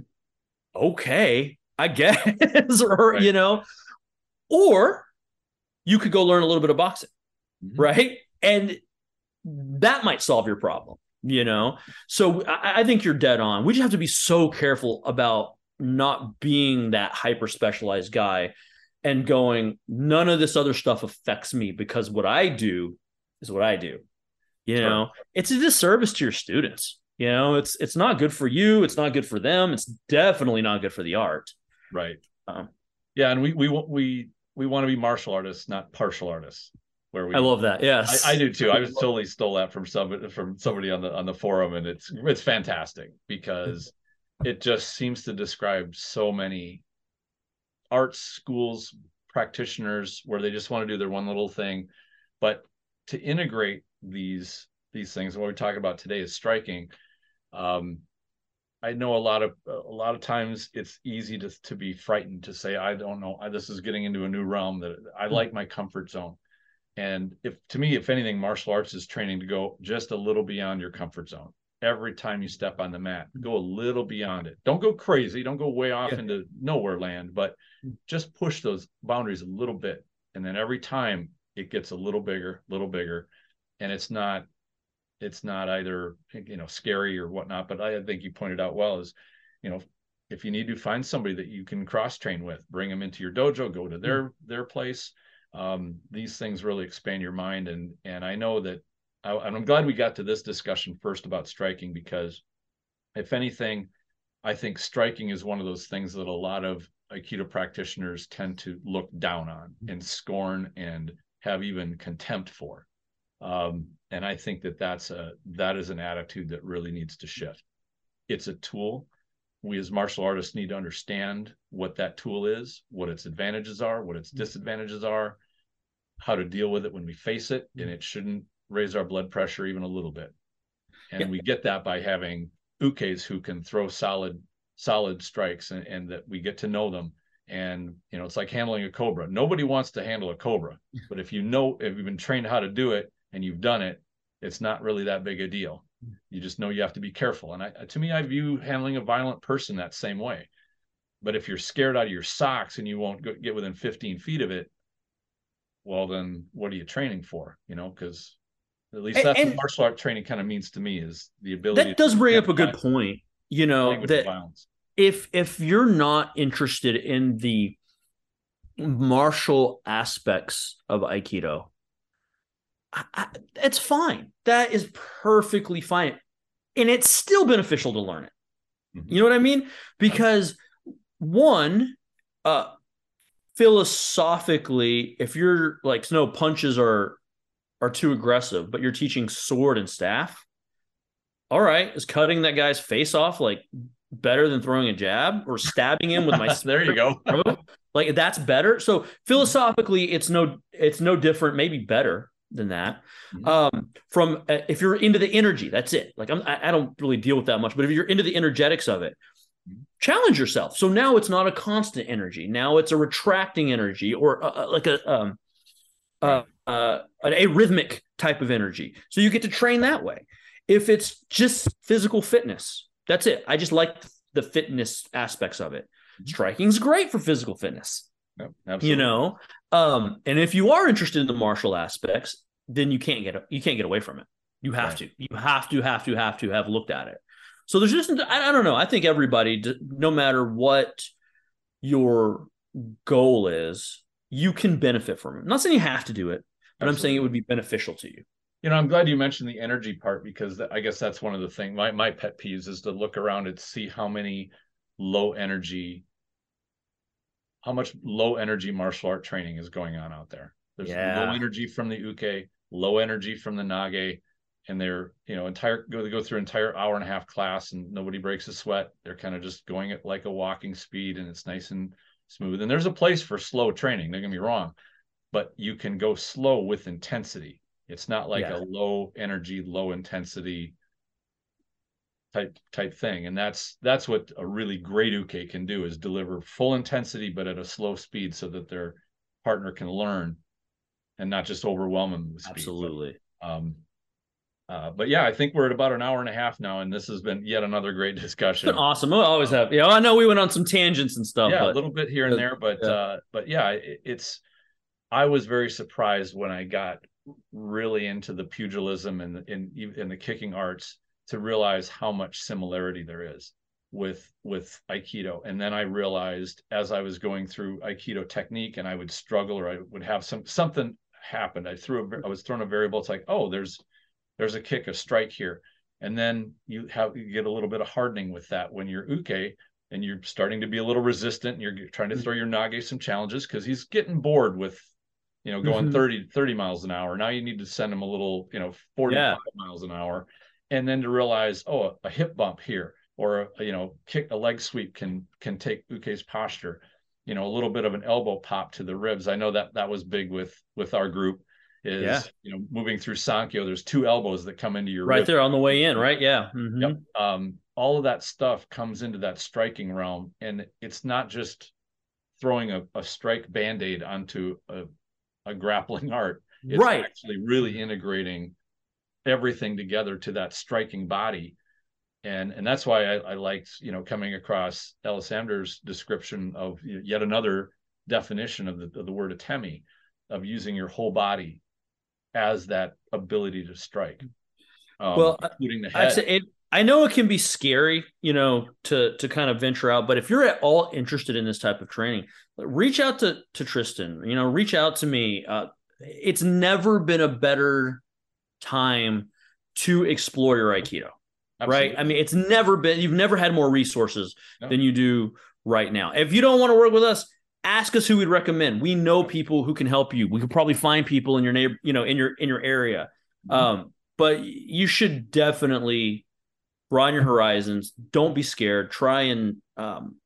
Okay i guess or right. you know or you could go learn a little bit of boxing mm-hmm. right and that might solve your problem you know so I, I, think you're dead on we just have to be so careful about not being that hyper specialized guy and going none of this other stuff affects me because what i do is what i do you sure. know it's a disservice to your students you know it's it's not good for you it's not good for them it's definitely not good for the art right um, yeah and we we we we want to be martial artists not partial artists where we I love that. Yes. I, I, do too. I was totally stole that from some from somebody on the on the forum and it's it's fantastic because it just seems to describe so many art schools practitioners where they just want to do their one little thing but to integrate these these things what we're talking about today is striking um, I know a lot of a lot of times it's easy to to be frightened to say I don't know I, this is getting into a new realm that I hmm. like my comfort zone and if to me, if anything, martial arts is training to go just a little beyond your comfort zone. Every time you step on the mat, go a little beyond it. Don't go crazy. Don't go way off yeah. into nowhere land, but mm. just push those boundaries a little bit. And then every time it gets a little bigger, little bigger. And it's not, it's not either, you know, scary or whatnot. But I think you pointed out well is, you know, if you need to find somebody that you can cross train with, bring them into your dojo, go to their, mm. their place um, these things really expand your mind. And and I know that, I, and I'm glad we got to this discussion first about striking because, if anything, I think striking is one of those things that a lot of Aikido practitioners tend to look down on and scorn and have even contempt for. Um, and I think that that's a that is an attitude that really needs to shift. It's a tool. We as martial artists need to understand what that tool is, what its advantages are, what its disadvantages are, how to deal with it when we face it, and mm-hmm. it shouldn't raise our blood pressure even a little bit. And yeah. we get that by having ukes who can throw solid solid strikes and, and that we get to know them and you know it's like handling a cobra nobody wants to handle a cobra but if you know if you've been trained how to do it and you've done it it's not really that big a deal. You just know you have to be careful. And I, to me i view handling a violent person that same way. But if you're scared out of your socks and you won't go, get within 15 feet of it well then what are you training for you know? Because at least that's and, what martial art training kind of means to me is the ability that does bring up a good point you know that if if you're not interested in the martial aspects of aikido I, I, it's fine. That is perfectly fine. And it's still beneficial to learn it. Mm-hmm. you know what i mean? Because one uh philosophically, if you're like no punches are are too aggressive, but you're teaching sword and staff, all right, is cutting that guy's face off like better than throwing a jab or stabbing him with my there you go. Like that's better. So philosophically, it's no it's no different, maybe better than that. Mm-hmm. Um, from uh, if you're into the energy, that's it. Like I'm, I, I don't really deal with that much, but if you're into the energetics of it, mm-hmm. challenge yourself. So now it's not a constant energy. Now it's a retracting energy or uh, uh like a um, uh, uh, an arrhythmic type of energy. So you get to train that way. If it's just physical fitness, that's it. I just like the fitness aspects of it. Mm-hmm. Striking's great for physical fitness. Yep, you know, um, and if you are interested in the martial aspects, then you can't get you can't get away from it. You have right. to. You have to have to have to have looked at it. So there's just I, I don't know. I think everybody, no matter what your goal is, you can benefit from it. I'm not saying you have to do it, but Absolutely. I'm saying it would be beneficial to you. You know, I'm glad you mentioned the energy part because I guess that's one of the things. My my pet peeves is to look around and see how many low energy, how much low energy martial art training is going on out there. There's yeah. low energy from the uke, low energy from the nage, and they're you know entire go they go through entire hour and a half class and nobody breaks a sweat. They're kind of just going at like a walking speed and it's nice and smooth. And there's a place for slow training. Don't get me wrong, but you can go slow with intensity it's not like yeah. a low energy, low intensity type type thing. And that's that's what a really great uke can do is deliver full intensity but at a slow speed so that their partner can learn and not just overwhelm them with speed. Absolutely. But, um uh, but yeah, I think we're at about an hour and a half now, and this has been yet another great discussion. It's been awesome. We'll always have, yeah. You know, I know we went on some tangents and stuff. Yeah, but, a little bit here and there, but yeah. uh, but yeah, it, it's. I was very surprised when I got really into the pugilism and in, in the kicking arts to realize how much similarity there is with with aikido and then i realized as i was going through aikido technique and i would struggle or i would have some something happened i threw a, i was thrown a variable it's like oh there's there's a kick a strike here and then you have you get a little bit of hardening with that when you're uke and you're starting to be a little resistant and you're trying to mm-hmm. throw your nage some challenges because he's getting bored with you know, going mm-hmm. 30, 30 miles an hour. Now you need to send him a little, you know, 45 yeah. miles an hour. And then to realize, oh, a, hip bump here or a, you know, kick a leg sweep can can take Uke's posture. You know, a little bit of an elbow pop to the ribs. I know that that was big with with our group is yeah. you know moving through Sankyo. There's two elbows that come into your right there on the way in, right? Yeah. Mm-hmm. Yep. Um, all of that stuff comes into that striking realm, and it's not just throwing a, a strike band aid onto a, a grappling art. It's right. actually really integrating everything together to that striking body. And and that's why I, I liked, you know, coming across Alessandra's description of yet another definition of the, of the word atemi, of using your whole body as that ability to strike. Um, well, including the head. It, I know it can be scary, you know, to to kind of venture out, but if you're at all interested in this type of training, reach out to to Tristan. You know, reach out to me. Uh, it's never been a better time to explore your Aikido, Absolutely. right? I mean, it's never been. You've never had more resources no. than you do right now. If you don't want to work with us, ask us who we'd recommend. We know people who can help you. We could probably find people in your neighbor, you know, in your in your area. Mm-hmm. Um, but you should definitely broaden your horizons. Don't be scared. Try and um,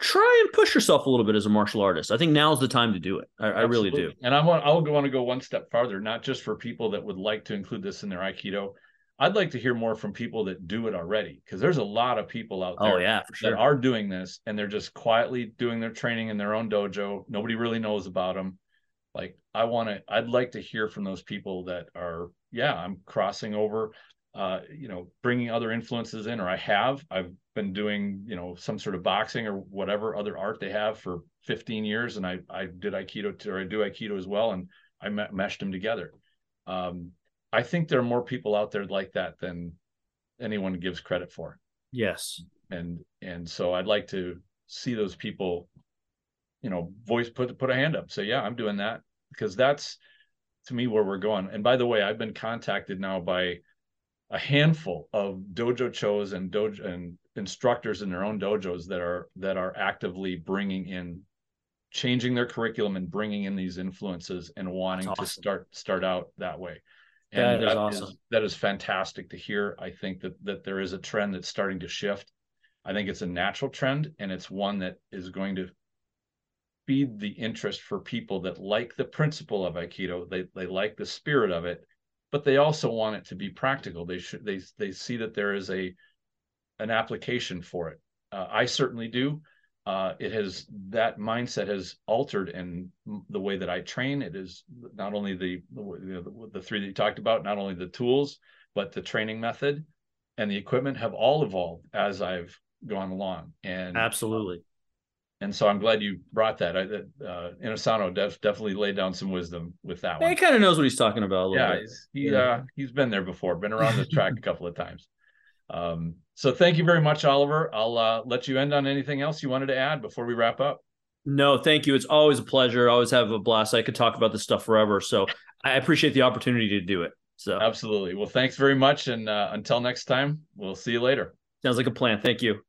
try and push yourself a little bit as a martial artist. I think now's the time to do it. I, I really do. And I want I'll want to go one step farther, not just for people that would like to include this in their Aikido. I'd like to hear more from people that do it already because there's a lot of people out oh, there oh, yeah, sure. that are doing this and they're just quietly doing their training in their own dojo. Nobody really knows about them. Like I want to I'd like to hear from those people that are yeah, I'm crossing over uh, you know, bringing other influences in, or I have. I've been doing, you know, some sort of boxing or whatever other art they have for 15 years, and I I did Aikido to, or I do Aikido as well, and I me- meshed them together. Um, I think there are more people out there like that than anyone gives credit for. Yes, and and so I'd like to see those people, you know, voice put put a hand up, say, yeah, I'm doing that because that's to me where we're going. And by the way, I've been contacted now by a handful of dojo chos and dojo and instructors in their own dojos that are that are actively bringing in changing their curriculum and bringing in these influences and wanting awesome. to start start out that way. And that, that is awesome. is, that is fantastic to hear. I think that that there is a trend that's starting to shift. I think it's a natural trend and it's one that is going to feed the interest for people that like the principle of aikido. They they like the spirit of it but they also want it to be practical they should they they see that there is a an application for it uh, i certainly do uh, it has that mindset has altered in the way that I train. It is not only the you know, the, the three that you talked about, not only the tools, but the training method and the equipment have all evolved as I've gone along. And absolutely. And so I'm glad you brought that. I, uh, Inosanto def, definitely laid down some wisdom with that one. He kind of knows what he's talking about. yeah, he's, he yeah. Uh, he's been there before, been around the track a couple of times. Um, so thank you very much, Oliver. I'll uh, let you end on anything else you wanted to add before we wrap up. No, thank you. It's always a pleasure. I always have a blast. I could talk about this stuff forever. So I appreciate the opportunity to do it. So absolutely. Well, thanks very much. And uh, until next time, we'll see you later. Sounds like a plan. Thank you.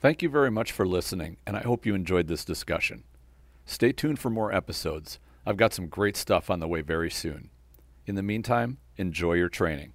Thank you very much for listening, and I hope you enjoyed this discussion. Stay tuned for more episodes. I've got some great stuff on the way very soon. In the meantime, enjoy your training.